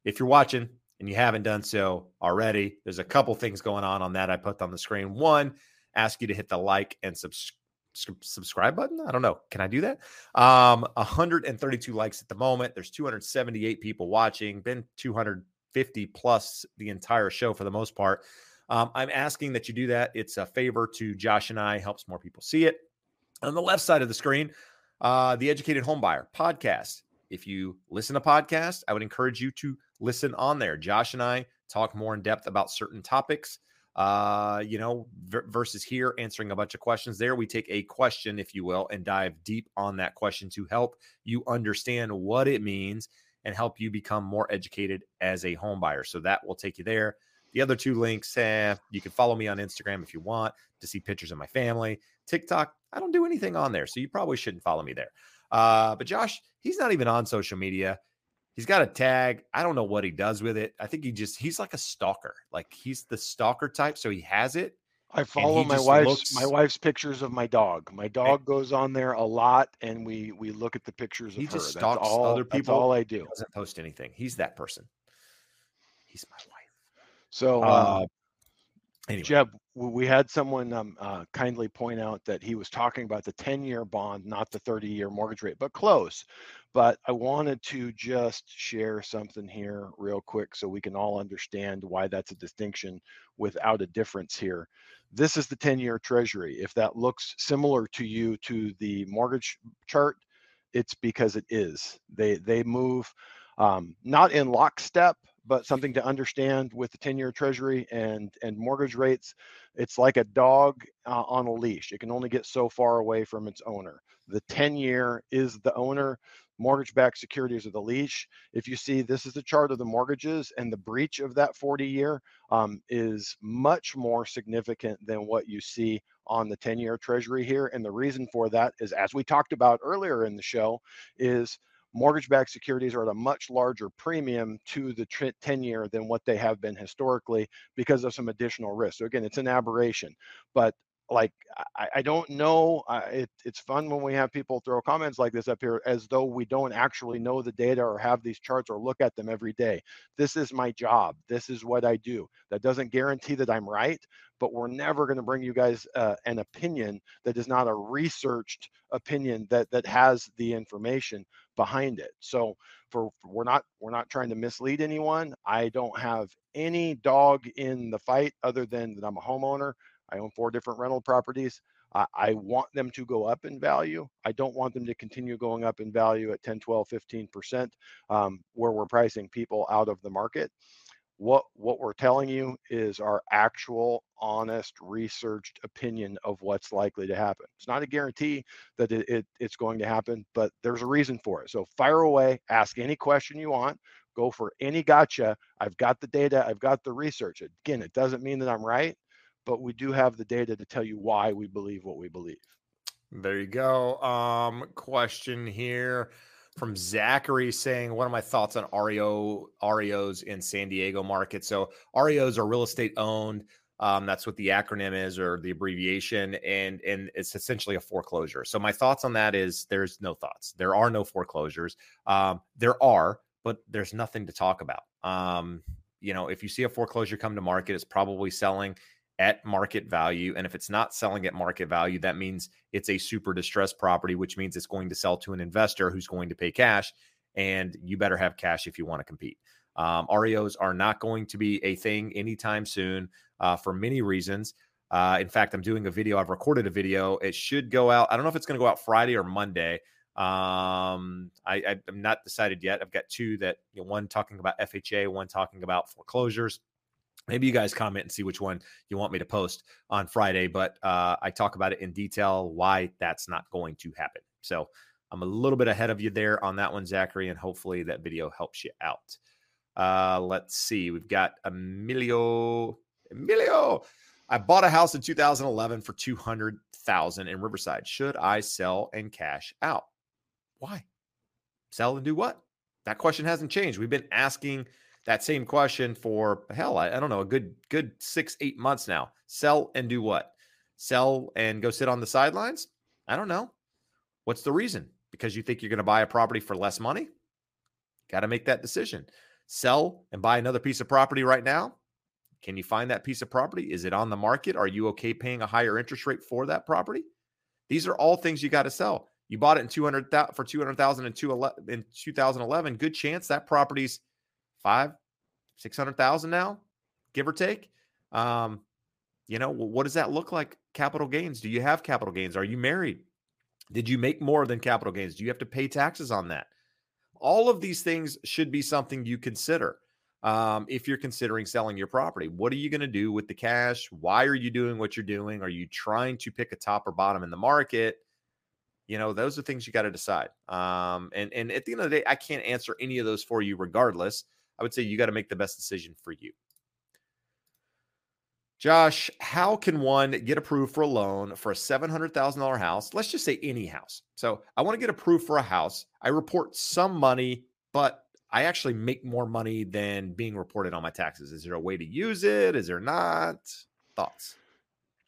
if you're watching and you haven't done so already, there's a couple things going on on that I put on the screen. One, ask you to hit the like and subscribe subscribe button. I don't know. Can I do that? Um, 132 likes at the moment. There's 278 people watching. Been 250 plus the entire show for the most part. Um, I'm asking that you do that. It's a favor to Josh and I. Helps more people see it. On the left side of the screen, uh, the Educated Homebuyer podcast. If you listen to podcasts, I would encourage you to listen on there. Josh and I talk more in depth about certain topics uh, you know, versus here answering a bunch of questions. There, we take a question, if you will, and dive deep on that question to help you understand what it means and help you become more educated as a home buyer. So that will take you there. The other two links, eh, you can follow me on Instagram if you want to see pictures of my family. TikTok, I don't do anything on there, so you probably shouldn't follow me there. Uh, but Josh, he's not even on social media. He's got a tag. I don't know what he does with it. I think he just he's like a stalker. Like he's the stalker type, so he has it. I follow my wife's looks... my wife's pictures of my dog. My dog goes on there a lot, and we we look at the pictures of he her. just stalks that's all, other people. All I do. Doesn't post anything. He's that person. He's my wife. So uh, uh, Anyway. Jeb, we had someone um, uh, kindly point out that he was talking about the 10 year bond, not the 30 year mortgage rate, but close. But I wanted to just share something here real quick so we can all understand why that's a distinction without a difference here. This is the 10 year treasury. If that looks similar to you to the mortgage chart, it's because it is. They, they move um, not in lockstep, but something to understand with the 10 year treasury and and mortgage rates it's like a dog uh, on a leash it can only get so far away from its owner. The 10 year is the owner mortgage backed securities are the leash. If you see this is the chart of the mortgages and the breach of that 40 year um, is much more significant than what you see on the 10 year treasury here and the reason for that is as we talked about earlier in the show is mortgage-backed securities are at a much larger premium to the 10 year than what they have been historically because of some additional risk. So again, it's an aberration, but like I, I don't know. Uh, it, it's fun when we have people throw comments like this up here as though we don't actually know the data or have these charts or look at them every day. This is my job. This is what I do. That doesn't guarantee that I'm right, but we're never going to bring you guys uh, an opinion that is not a researched opinion that that has the information behind it. So for we're not we're not trying to mislead anyone. I don't have any dog in the fight other than that I'm a homeowner. I own four different rental properties. I, I want them to go up in value. I don't want them to continue going up in value at 10, 12, 15% um, where we're pricing people out of the market. What, what we're telling you is our actual, honest, researched opinion of what's likely to happen. It's not a guarantee that it, it, it's going to happen, but there's a reason for it. So fire away, ask any question you want go for any gotcha. I've got the data, I've got the research. Again, it doesn't mean that I'm right but we do have the data to tell you why we believe what we believe. There you go. Um, question here from Zachary saying, "What are my thoughts on REO REOs in San Diego market?" So REOs are real estate owned. Um, that's what the acronym is or the abbreviation, and and it's essentially a foreclosure. So my thoughts on that is there's no thoughts. There are no foreclosures. Um, there are, but there's nothing to talk about. Um, you know, if you see a foreclosure come to market, it's probably selling at market value. And if it's not selling at market value, that means it's a super distressed property, which means it's going to sell to an investor who's going to pay cash. And you better have cash if you want to compete. Um, REOs are not going to be a thing anytime soon uh, for many reasons. Uh, in fact, I'm doing a video. I've recorded a video. It should go out. I don't know if it's going to go out Friday or Monday. Um, I, I'm not decided yet. I've got two that you know, one talking about FHA, one talking about foreclosures maybe you guys comment and see which one you want me to post on Friday, but uh, I talk about it in detail why that's not going to happen. So I'm a little bit ahead of you there on that one, Zachary, and hopefully that video helps you out. Uh, let's see. We've got Emilio. Emilio, I bought a house in 2011 for 200,000 in Riverside. Should I sell and cash out? Why? Sell and do what? That question hasn't changed. We've been asking that same question for hell, I, I, don't know, a good good six, eight months now. Sell and do what? Sell and go sit on the sidelines? I don't know. What's the reason? Because you think you're going to buy a property for less money? Got to make that decision. Sell and buy another piece of property right now? Can you find that piece of property? Is it on the market? Are you okay paying a higher interest rate for that property? These are all things you got to sell. You bought it in 200 for 200,000 in 2011. Good chance that property's five, six hundred thousand now, give or take. Um, you know, what does that look like? Capital gains. Do you have capital gains? Are you married? Did you make more than capital gains? Do you have to pay taxes on that? All of these things should be something you consider um, if you're considering selling your property. What are you going to do with the cash? Why are you doing what you're doing? Are you trying to pick a top or bottom in the market? You know, those are things you got to decide. Um, and and at the end of the day, I can't answer any of those for you, regardless. I would say you got to make the best decision for you. Josh, how can one get approved for a loan for a $700,000 house? Let's just say any house. So I want to get approved for a house. I report some money, but I actually make more money than being reported on my taxes. Is there a way to use it? Is there not? Thoughts?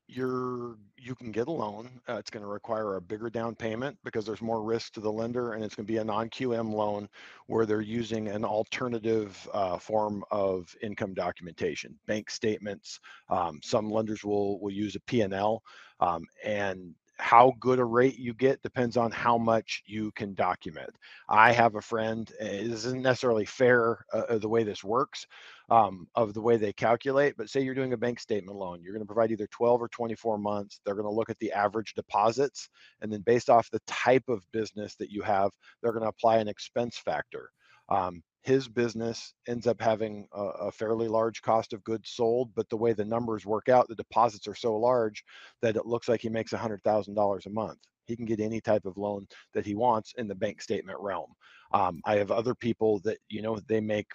You're you can get a loan. Uh, it's going to require a bigger down payment because there's more risk to the lender, and it's going to be a non-QM loan where they're using an alternative uh, form of income documentation, bank statements. Um, some lenders will will use a P&L, um, and how good a rate you get depends on how much you can document. I have a friend, it isn't necessarily fair uh, uh, the way this works um, of the way they calculate, but say you're doing a bank statement loan, you're going to provide either 12 or 24 months. They're going to look at the average deposits, and then based off the type of business that you have, they're going to apply an expense factor. Um, his business ends up having a, a, fairly large cost of goods sold, but the way the numbers work out, the deposits are so large that it looks like he makes $100,000 a month. He can get any type of loan that he wants in the bank statement realm. Um, I have other people that, you know, they make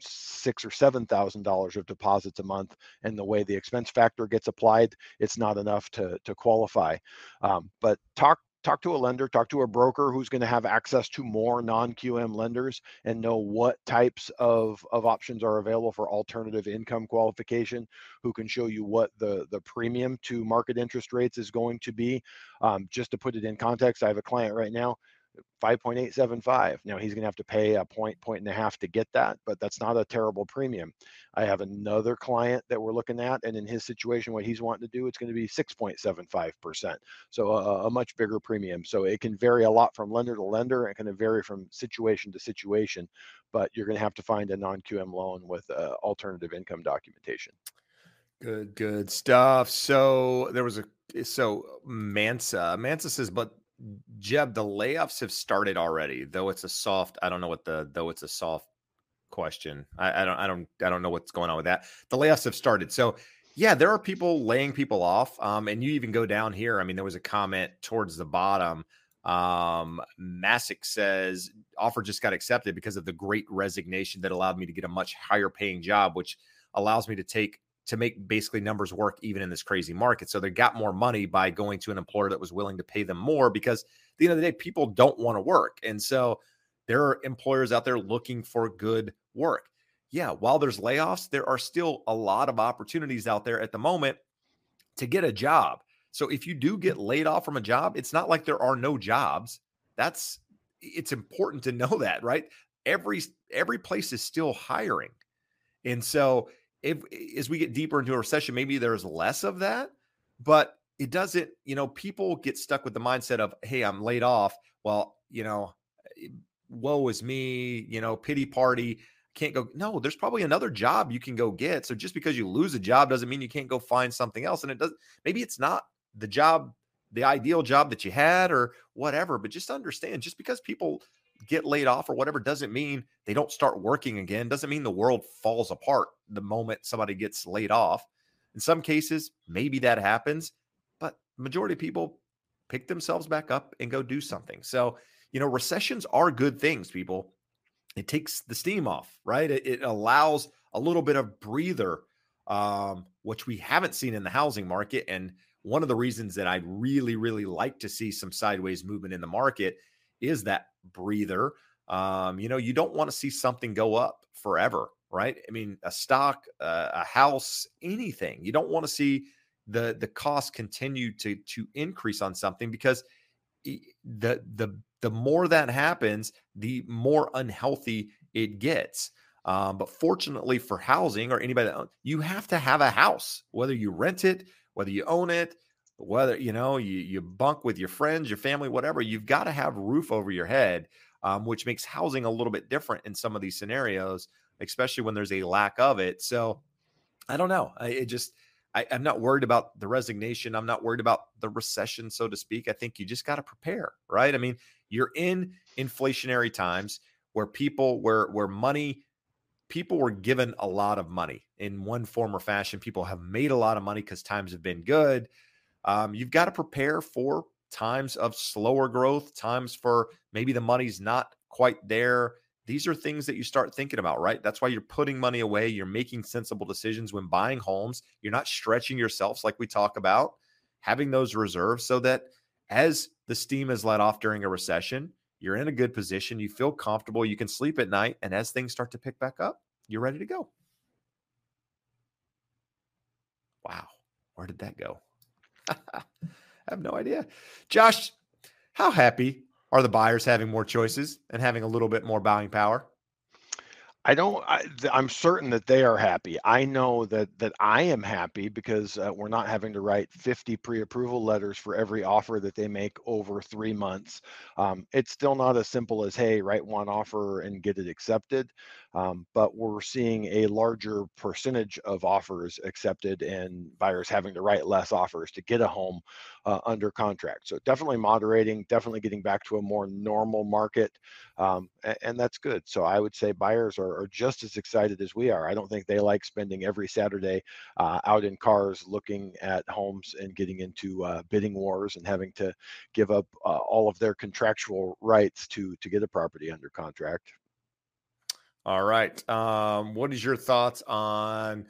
six or seven thousand dollars of deposits a month and the way the expense factor gets applied it's not enough to to qualify um, but talk talk to a lender, talk to a broker who's going to have access to more non-QM lenders and know what types of, of options are available for alternative income qualification, who can show you what the, the premium to market interest rates is going to be. Um, just to put it in context, I have a client right now 5.875. Now he's going to have to pay a point, point and a half to get that, but that's not a terrible premium. I have another client that we're looking at, and in his situation, what he's wanting to do, it's going to be 6.75%. So a, a much bigger premium. So it can vary a lot from lender to lender and kind of vary from situation to situation, but you're going to have to find a non QM loan with uh, alternative income documentation. Good, good stuff. So there was a so Mansa Mansa says, but Jeb, the layoffs have started already, though it's a soft. I don't know what the though it's a soft question. I, I don't I don't I don't know what's going on with that. The layoffs have started. So yeah, there are people laying people off. Um, and you even go down here. I mean, there was a comment towards the bottom. Um, Masick says offer just got accepted because of the great resignation that allowed me to get a much higher paying job, which allows me to take to make basically numbers work even in this crazy market. So they got more money by going to an employer that was willing to pay them more because at the end of the day, people don't want to work. And so there are employers out there looking for good work. Yeah, while there's layoffs, there are still a lot of opportunities out there at the moment to get a job. So if you do get laid off from a job, it's not like there are no jobs. That's it's important to know that, right? Every every place is still hiring. And so if as we get deeper into a recession, maybe there's less of that, but it doesn't, you know, people get stuck with the mindset of, hey, I'm laid off. Well, you know, eh, woe is me, you know, pity party. Can't go. No, there's probably another job you can go get. So just because you lose a job doesn't mean you can't go find something else. And it does maybe it's not the job, the ideal job that you had or whatever, but just understand just because people get laid off or whatever doesn't mean they don't start working again. Doesn't mean the world falls apart the moment somebody gets laid off. In some cases, maybe that happens, but majority of people pick themselves back up and go do something. So, you know, recessions are good things, people. It takes the steam off, right? It, it allows a little bit of breather, um, which we haven't seen in the housing market. And one of the reasons that I'd really, really like to see some sideways movement in the market is that breather. Um, you know, you don't want to see something go up forever, right? I mean, a stock, uh, a house, anything. You don't want to see the the cost continue to to increase on something because the the the more that happens, the more unhealthy it gets. Um, but fortunately for housing or anybody that you have to have a house, whether you rent it, whether you own it, whether you know you you bunk with your friends, your family, whatever, you've got to have roof over your head, um, which makes housing a little bit different in some of these scenarios, especially when there's a lack of it. So I don't know. I it just I, I'm not worried about the resignation. I'm not worried about the recession, so to speak. I think you just got to prepare, right? I mean, you're in inflationary times where people where where money people were given a lot of money in one form or fashion. People have made a lot of money because times have been good um, you've got to prepare for times of slower growth, times for maybe the money's not quite there. These are things that you start thinking about, right? That's why you're putting money away. You're making sensible decisions when buying homes. You're not stretching yourselves like we talk about, having those reserves so that as the steam is let off during a recession, you're in a good position. You feel comfortable. You can sleep at night. And as things start to pick back up, you're ready to go. Wow. Where did that go? I have no idea. Josh, how happy are the buyers having more choices and having a little bit more buying power? I don't. I, am certain that they are happy. I know that that I am happy because uh, we're not having to write 50 pre-approval letters for every offer that they make over three months. Um, it's still not as simple as hey, write one offer and get it accepted. Um, but we're seeing a larger percentage of offers accepted and buyers having to write less offers to get a home uh, under contract. So definitely moderating, definitely getting back to a more normal market, um, and, and, that's good. So I would say buyers are, are, just as excited as we are. I don't think they like spending every Saturday uh, out in cars looking at homes and getting into uh, bidding wars and having to give up uh, all of their contractual rights to to get a property under contract. All right. Um, what is your thoughts on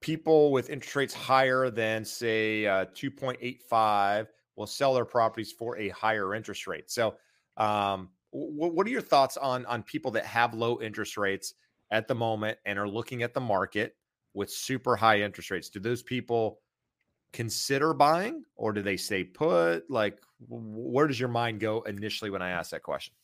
people with interest rates higher than say uh, 2.85? will sell their properties for a higher interest rate. So, um, w- what are your thoughts on on people that have low interest rates at the moment and are looking at the market with super high interest rates? Do those people consider buying or do they stay put? Like, where does your mind go initially when I ask that question?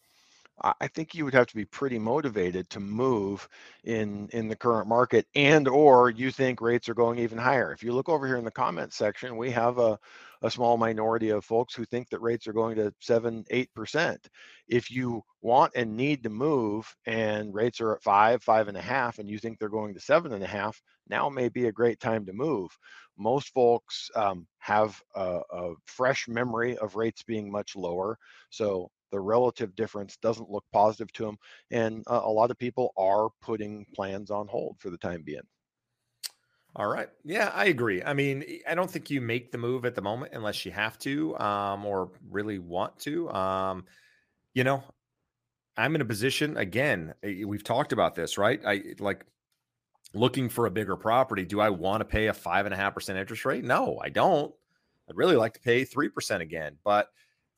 I think you would have to be pretty motivated to move in in the current market and or you think rates are going even higher. If you look over here in the comments section, we have a, a small minority of folks who think that rates are going to seven, eight percent. If you want and need to move and rates are at five, five and a half, and you think they're going to seven and a half, now may be a great time to move. Most folks um, have a, a fresh memory of rates being much lower. So the relative difference doesn't look positive to them. And uh, a lot of people are putting plans on hold for the time being. All right. Yeah, I agree. I mean, I don't think you make the move at the moment unless you have to um, or really want to. Um, you know, I'm in a position again. We've talked about this, right? I like looking for a bigger property. Do I want to pay a five and a half percent interest rate? No, I don't. I'd really like to pay three percent again. But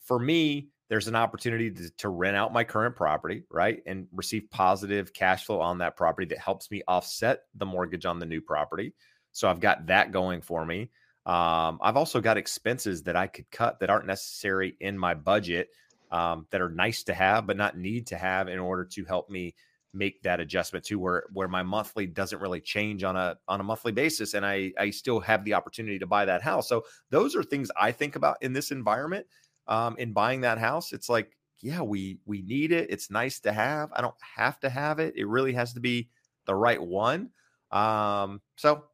for me, there's an opportunity to, to, rent out my current property, right? And receive positive cash flow on that property that helps me offset the mortgage on the new property. So I've got that going for me. Um, I've also got expenses that I could cut that aren't necessary in my budget um, that are nice to have, but not need to have in order to help me make that adjustment to where where my monthly doesn't really change on a on a monthly basis and I I still have the opportunity to buy that house. So those are things I think about in this environment um, in buying that house. It's like, yeah, we we need it. It's nice to have. I don't have to have it. It really has to be the right one. Um, so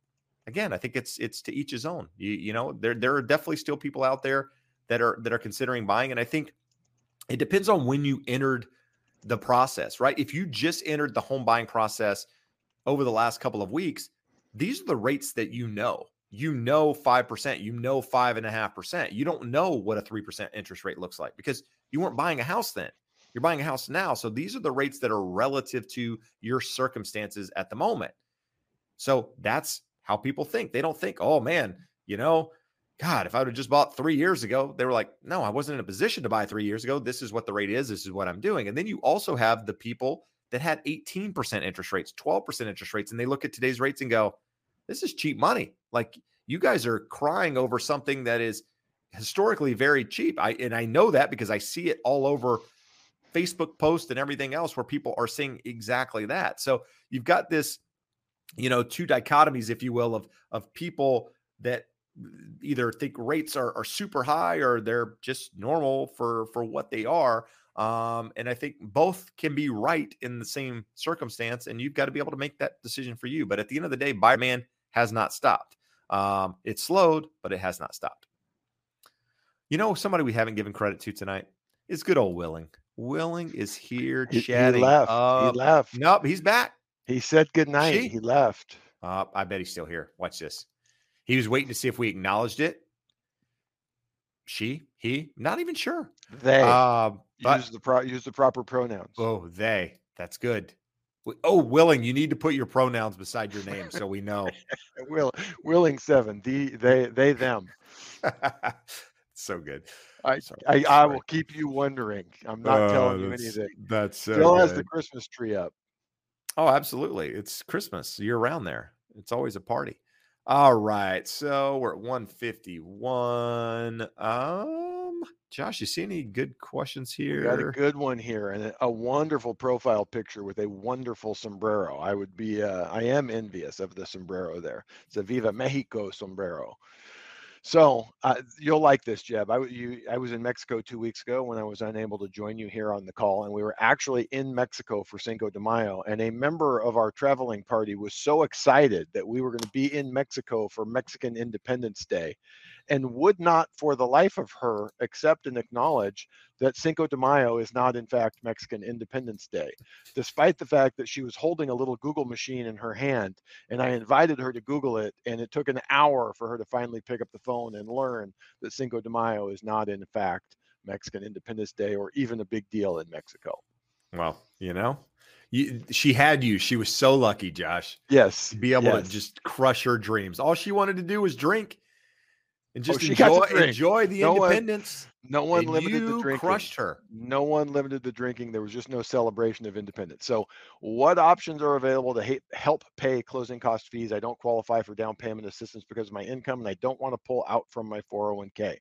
again, I think it's it's to each his own. You, you know, there there are definitely still people out there that are that are considering buying, and I think it depends on when you entered the process, right? If you just entered the home buying process over the last couple of weeks, these are the rates that you know you know 5%, you know 5.5%. You don't know what a 3% interest rate looks like because you weren't buying a house then. You're buying a house now. So these are the rates that are relative to your circumstances at the moment. So that's how people think. They don't think, oh man, you know, God, if I would have just bought three years ago, they were like, no, I wasn't in a position to buy three years ago. This is what the rate is. This is what I'm doing. And then you also have the people that had 18% interest rates, 12% interest rates, and they look at today's rates and go, this is cheap money. Like you guys are crying over something that is historically very cheap. I and I know that because I see it all over Facebook posts and everything else where people are saying exactly that. So you've got this, you know, two dichotomies, if you will, of of people that either think rates are, are super high or they're just normal for for what they are. Um, and I think both can be right in the same circumstance, and you've got to be able to make that decision for you. But at the end of the day, buyer man has not stopped. Um, it slowed, but it has not stopped. You know, somebody we haven't given credit to tonight is good old Willing. Willing is here he, chatting. He left. Up. He left. Nope, he's back. He said good night. She? He left. Uh, I bet he's still here. Watch this. He was waiting to see if we acknowledged it. She, he, not even sure. They uh, but, use the pro- use the proper pronouns. Oh, they. That's good. Oh, willing. You need to put your pronouns beside your name so we know. Will willing seven. The they they them. so good. I, sorry, I, sorry. I will keep you wondering. I'm not uh, telling you anything. That's so Still has the Christmas tree up. Oh, absolutely. It's Christmas. You're around there. It's always a party. All right. So we're at 151. Um, Josh, you see any good questions here? We got a good one here and a wonderful profile picture with a wonderful sombrero. I would be, uh, I am envious of the sombrero there. It's a Viva Mexico sombrero. So uh, you'll like this, Jeb. I, you, I was in Mexico two weeks ago when I was unable to join you here on the call, and we were actually in Mexico for Cinco de Mayo. And a member of our traveling party was so excited that we were going to be in Mexico for Mexican Independence Day and would not for the life of her accept and acknowledge that Cinco de Mayo is not in fact Mexican Independence Day, despite the fact that she was holding a little Google machine in her hand. And I invited her to Google it, and it took an hour for her to finally pick up the phone and learn that Cinco de Mayo is not in fact Mexican Independence Day or even a big deal in Mexico. Well, you know, you, she had you. She was so lucky, Josh. Yes. To be able yes. to just crush her dreams. All she wanted to do was drink and just oh, enjoy, enjoy the no independence. One, no one limited the drinking. Crushed her. No one limited the drinking. There was just no celebration of independence. So, what options are available to help pay closing cost fees? I don't qualify for down payment assistance because of my income, and I don't want to pull out from my 401k.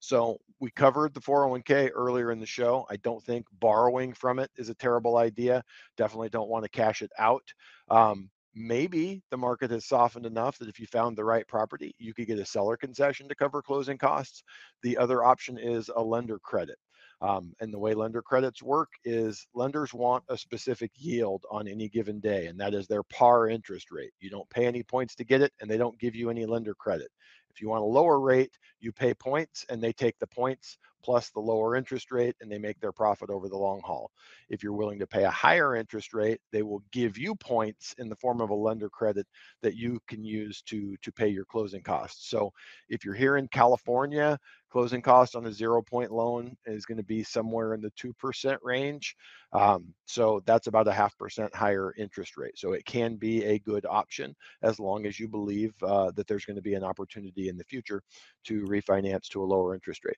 So we covered the 401k earlier in the show. I don't think borrowing from it is a terrible idea. Definitely don't want to cash it out. Um, maybe the market has softened enough that if you found the right property, you could get a seller concession to cover closing costs. The other option is a lender credit. Um, and the way lender credits work is lenders want a specific yield on any given day, and that is their par interest rate. You don't pay any points to get it, and they don't give you any lender credit. If you want a lower rate, you pay points and they take the points plus the lower interest rate and they make their profit over the long haul. If you're willing to pay a higher interest rate, they will give you points in the form of a lender credit that you can use to to pay your closing costs. So if you're here in California, closing cost on a zero point loan is going to be somewhere in the 2% range. Um, so that's about a half percent higher interest rate. So it can be a good option as long as you believe uh, that there's going to be an opportunity in the future to refinance to a lower interest rate.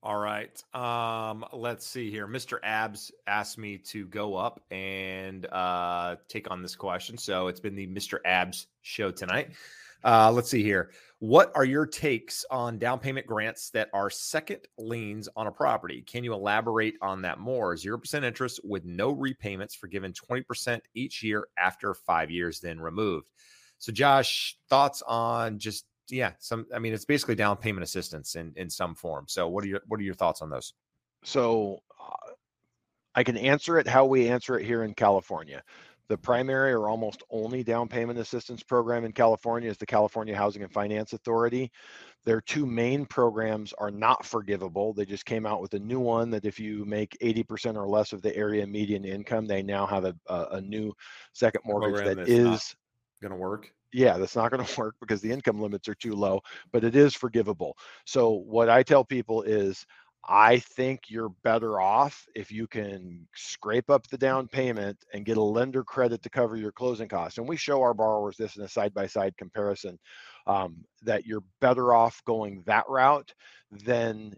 All right. Um, let's see here. Mr. Abs asked me to go up and uh, take on this question. So it's been the Mr. Abs show tonight. Uh, let's see here. What are your takes on down payment grants that are second liens on a property? Can you elaborate on that more? 0% interest with no repayments forgiven 20% each year after five years, then removed. So, Josh, thoughts on just yeah, some. I mean, it's basically down payment assistance in in some form. So, what are your what are your thoughts on those? So, uh, I can answer it how we answer it here in California. The primary or almost only down payment assistance program in California is the California Housing and Finance Authority. Their two main programs are not forgivable. They just came out with a new one that if you make 80% or less of the area median income, they now have a, a, a new second mortgage that is going to work yeah, that's not going to work because the income limits are too low, but it is forgivable. So, what I tell people is, I think you're better off if you can scrape up the down payment and get a lender credit to cover your closing costs. And we show our borrowers this in a side by side comparison um, that you're better off going that route than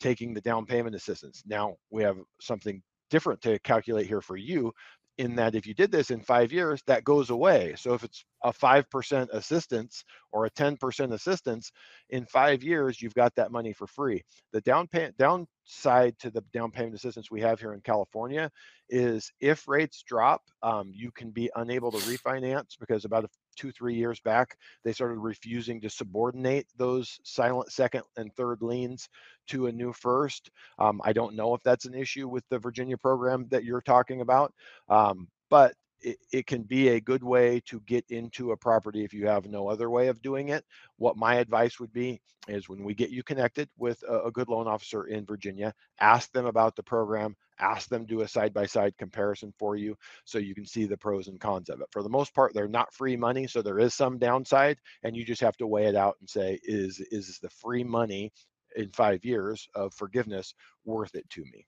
taking the down payment assistance. Now, we have something different to calculate here for you in that if you did this in five years, that goes away. So if it's a 5% assistance or a 10% assistance, in five years, you've got that money for free. The down pay- downside to the down payment assistance we have here in California is if rates drop, um, you can be unable to refinance because about a two, three years back, they started refusing to subordinate those silent second and third liens to a new first. Um, I don't know if that's an issue with the Virginia program that you're talking about, um, but it, it, can be a good way to get into a property if you have no other way of doing it. What my advice would be is when we get you connected with a, a good loan officer in Virginia, ask them about the program, ask them do a side by side comparison for you so you can see the pros and cons of it. For the most part, they're not free money, so there is some downside, and you just have to weigh it out and say, is is the free money in five years of forgiveness worth it to me?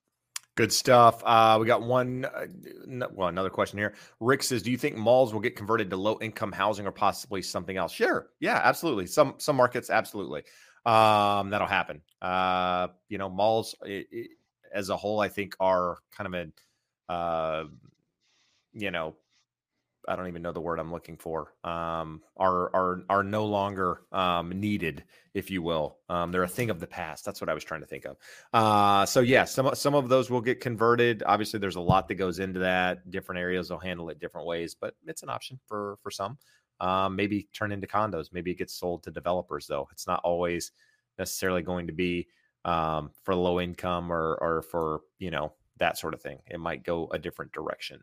Good stuff. Uh, we got one, uh, well, another question here. Rick says, "Do you think malls will get converted to low income housing or possibly something else?" Sure, yeah, absolutely. Some some markets, absolutely, um, that'll happen. Uh, you know, malls it, it, as a whole, I think, are kind of a, uh, you know, I don't even know the word I'm looking for. Um, are are are no longer um, needed, if you will. Um, they're a thing of the past. That's what I was trying to think of. Uh, so yeah, some some of those will get converted. Obviously, there's a lot that goes into that. Different areas will handle it different ways, but it's an option for for some. Um, maybe turn into condos. Maybe it gets sold to developers, though. It's not always necessarily going to be um, for low income or or for you know that sort of thing. It might go a different direction.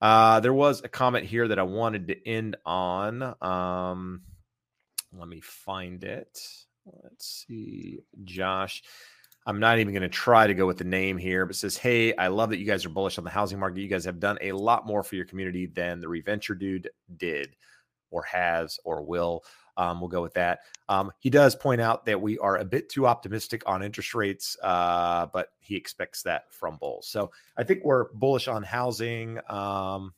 Uh, there was a comment here that I wanted to end on. Um, let me find it. Let's see, Josh. I'm not even going to try to go with the name here, but says, Hey, I love that you guys are bullish on the housing market. You guys have done a lot more for your community than the Reventure dude did, or has, or will. Um, we'll go with that. Um, he does point out that we are a bit too optimistic on interest rates, uh, but he expects that from Bulls. So I think we're bullish on housing, um,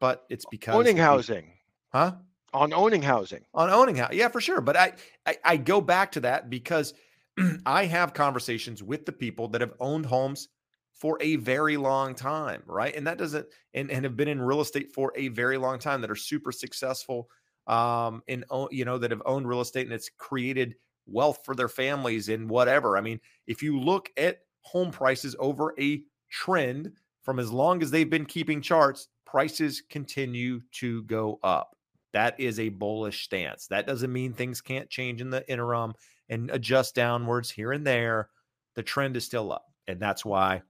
but it's because owning housing, huh? on owning housing. On owning housing, yeah, for sure. But I, I, I go back to that because I have conversations with the people that have owned homes for a very long time, right? And that doesn't and, and have been in real estate for a very long time that are super successful um in you know that have owned real estate and it's created wealth for their families and whatever. I mean, if you look at home prices over a trend from as long as they've been keeping charts, prices continue to go up. That is a bullish stance. That doesn't mean things can't change in the interim and adjust downwards here and there. The trend is still up. And that's why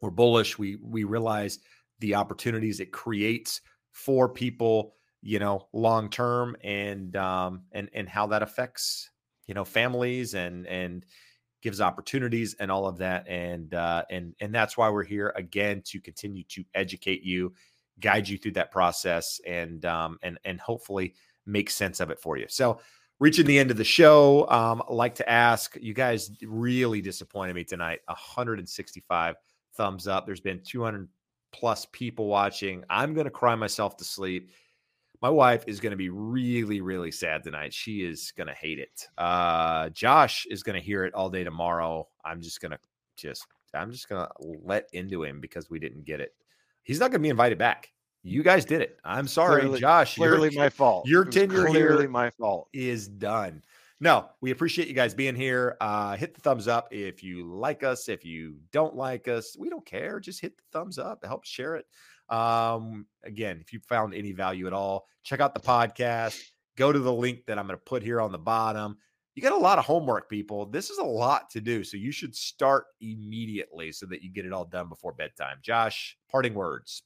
we're bullish. We we realize the opportunities it creates for people, you know, long term and um and and how that affects, you know, families and and gives opportunities and all of that and uh and and that's why we're here again to continue to educate you guide you through that process and um and and hopefully make sense of it for you. So reaching the end of the show um like to ask you guys really disappointed me tonight 165 thumbs up. There's been 200 plus people watching. I'm gonna cry myself to sleep my wife is going to be really really sad tonight she is going to hate it uh josh is going to hear it all day tomorrow i'm just going to just i'm just going to let into him because we didn't get it he's not going to be invited back you guys did it i'm sorry Clearly- josh Clearly your, my fault. your tenure clearly here my fault. is done no we appreciate you guys being here uh hit the thumbs up if you like us if you don't like us we don't care just hit the thumbs up help share it um, again, if you found any value at all, check out the podcast. Go to the link that I'm going to put here on the bottom. You got a lot of homework, people. This is a lot to do. So you should start immediately so that you get it all done before bedtime. Josh, parting words.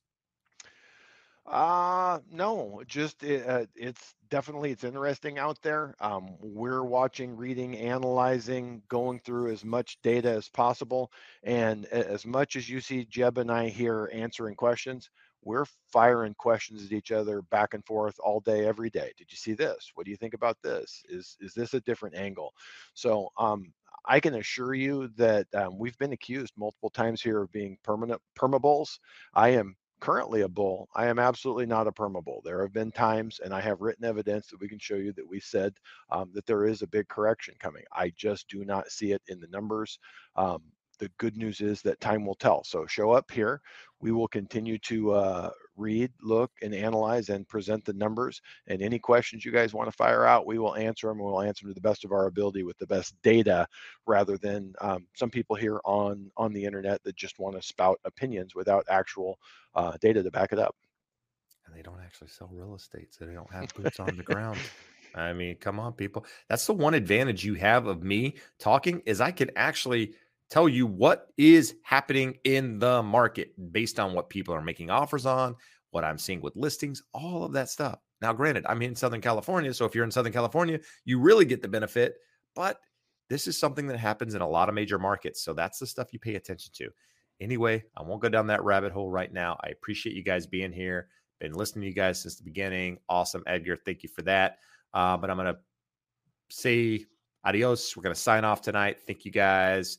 Uh no, just it, uh, it's definitely it's interesting out there. Um, we're watching, reading, analyzing, going through as much data as possible, and as much as you see Jeb and I here answering questions, we're firing questions at each other back and forth all day, every day. Did you see this? What do you think about this? Is is this a different angle? So um, I can assure you that um, we've been accused multiple times here of being permanent permabulls. I am currently a bull. I am absolutely not a permabull. There have been times, and I have written evidence that we can show you that we said um, that there is a big correction coming. I just do not see it in the numbers. Um, the good news is that time will tell. So show up here. We will continue to uh, read, look, and analyze and present the numbers. And any questions you guys want to fire out, we will answer them. We'll answer them to the best of our ability with the best data, rather than um, some people here on on the internet that just want to spout opinions without actual uh, data to back it up. And they don't actually sell real estate, so they don't have boots on the ground. I mean, come on, people. That's the one advantage you have of me talking is I can actually tell you what is happening in the market based on what people are making offers on, what I'm seeing with listings, all of that stuff. Now, granted, I'm in Southern California. So if you're in Southern California, you really get the benefit. But this is something that happens in a lot of major markets. So that's the stuff you pay attention to. Anyway, I won't go down that rabbit hole right now. I appreciate you guys being here. Been listening to you guys since the beginning. Awesome, Edgar. Thank you for that. Uh, but I'm going to say adios. We're going to sign off tonight. Thank you guys.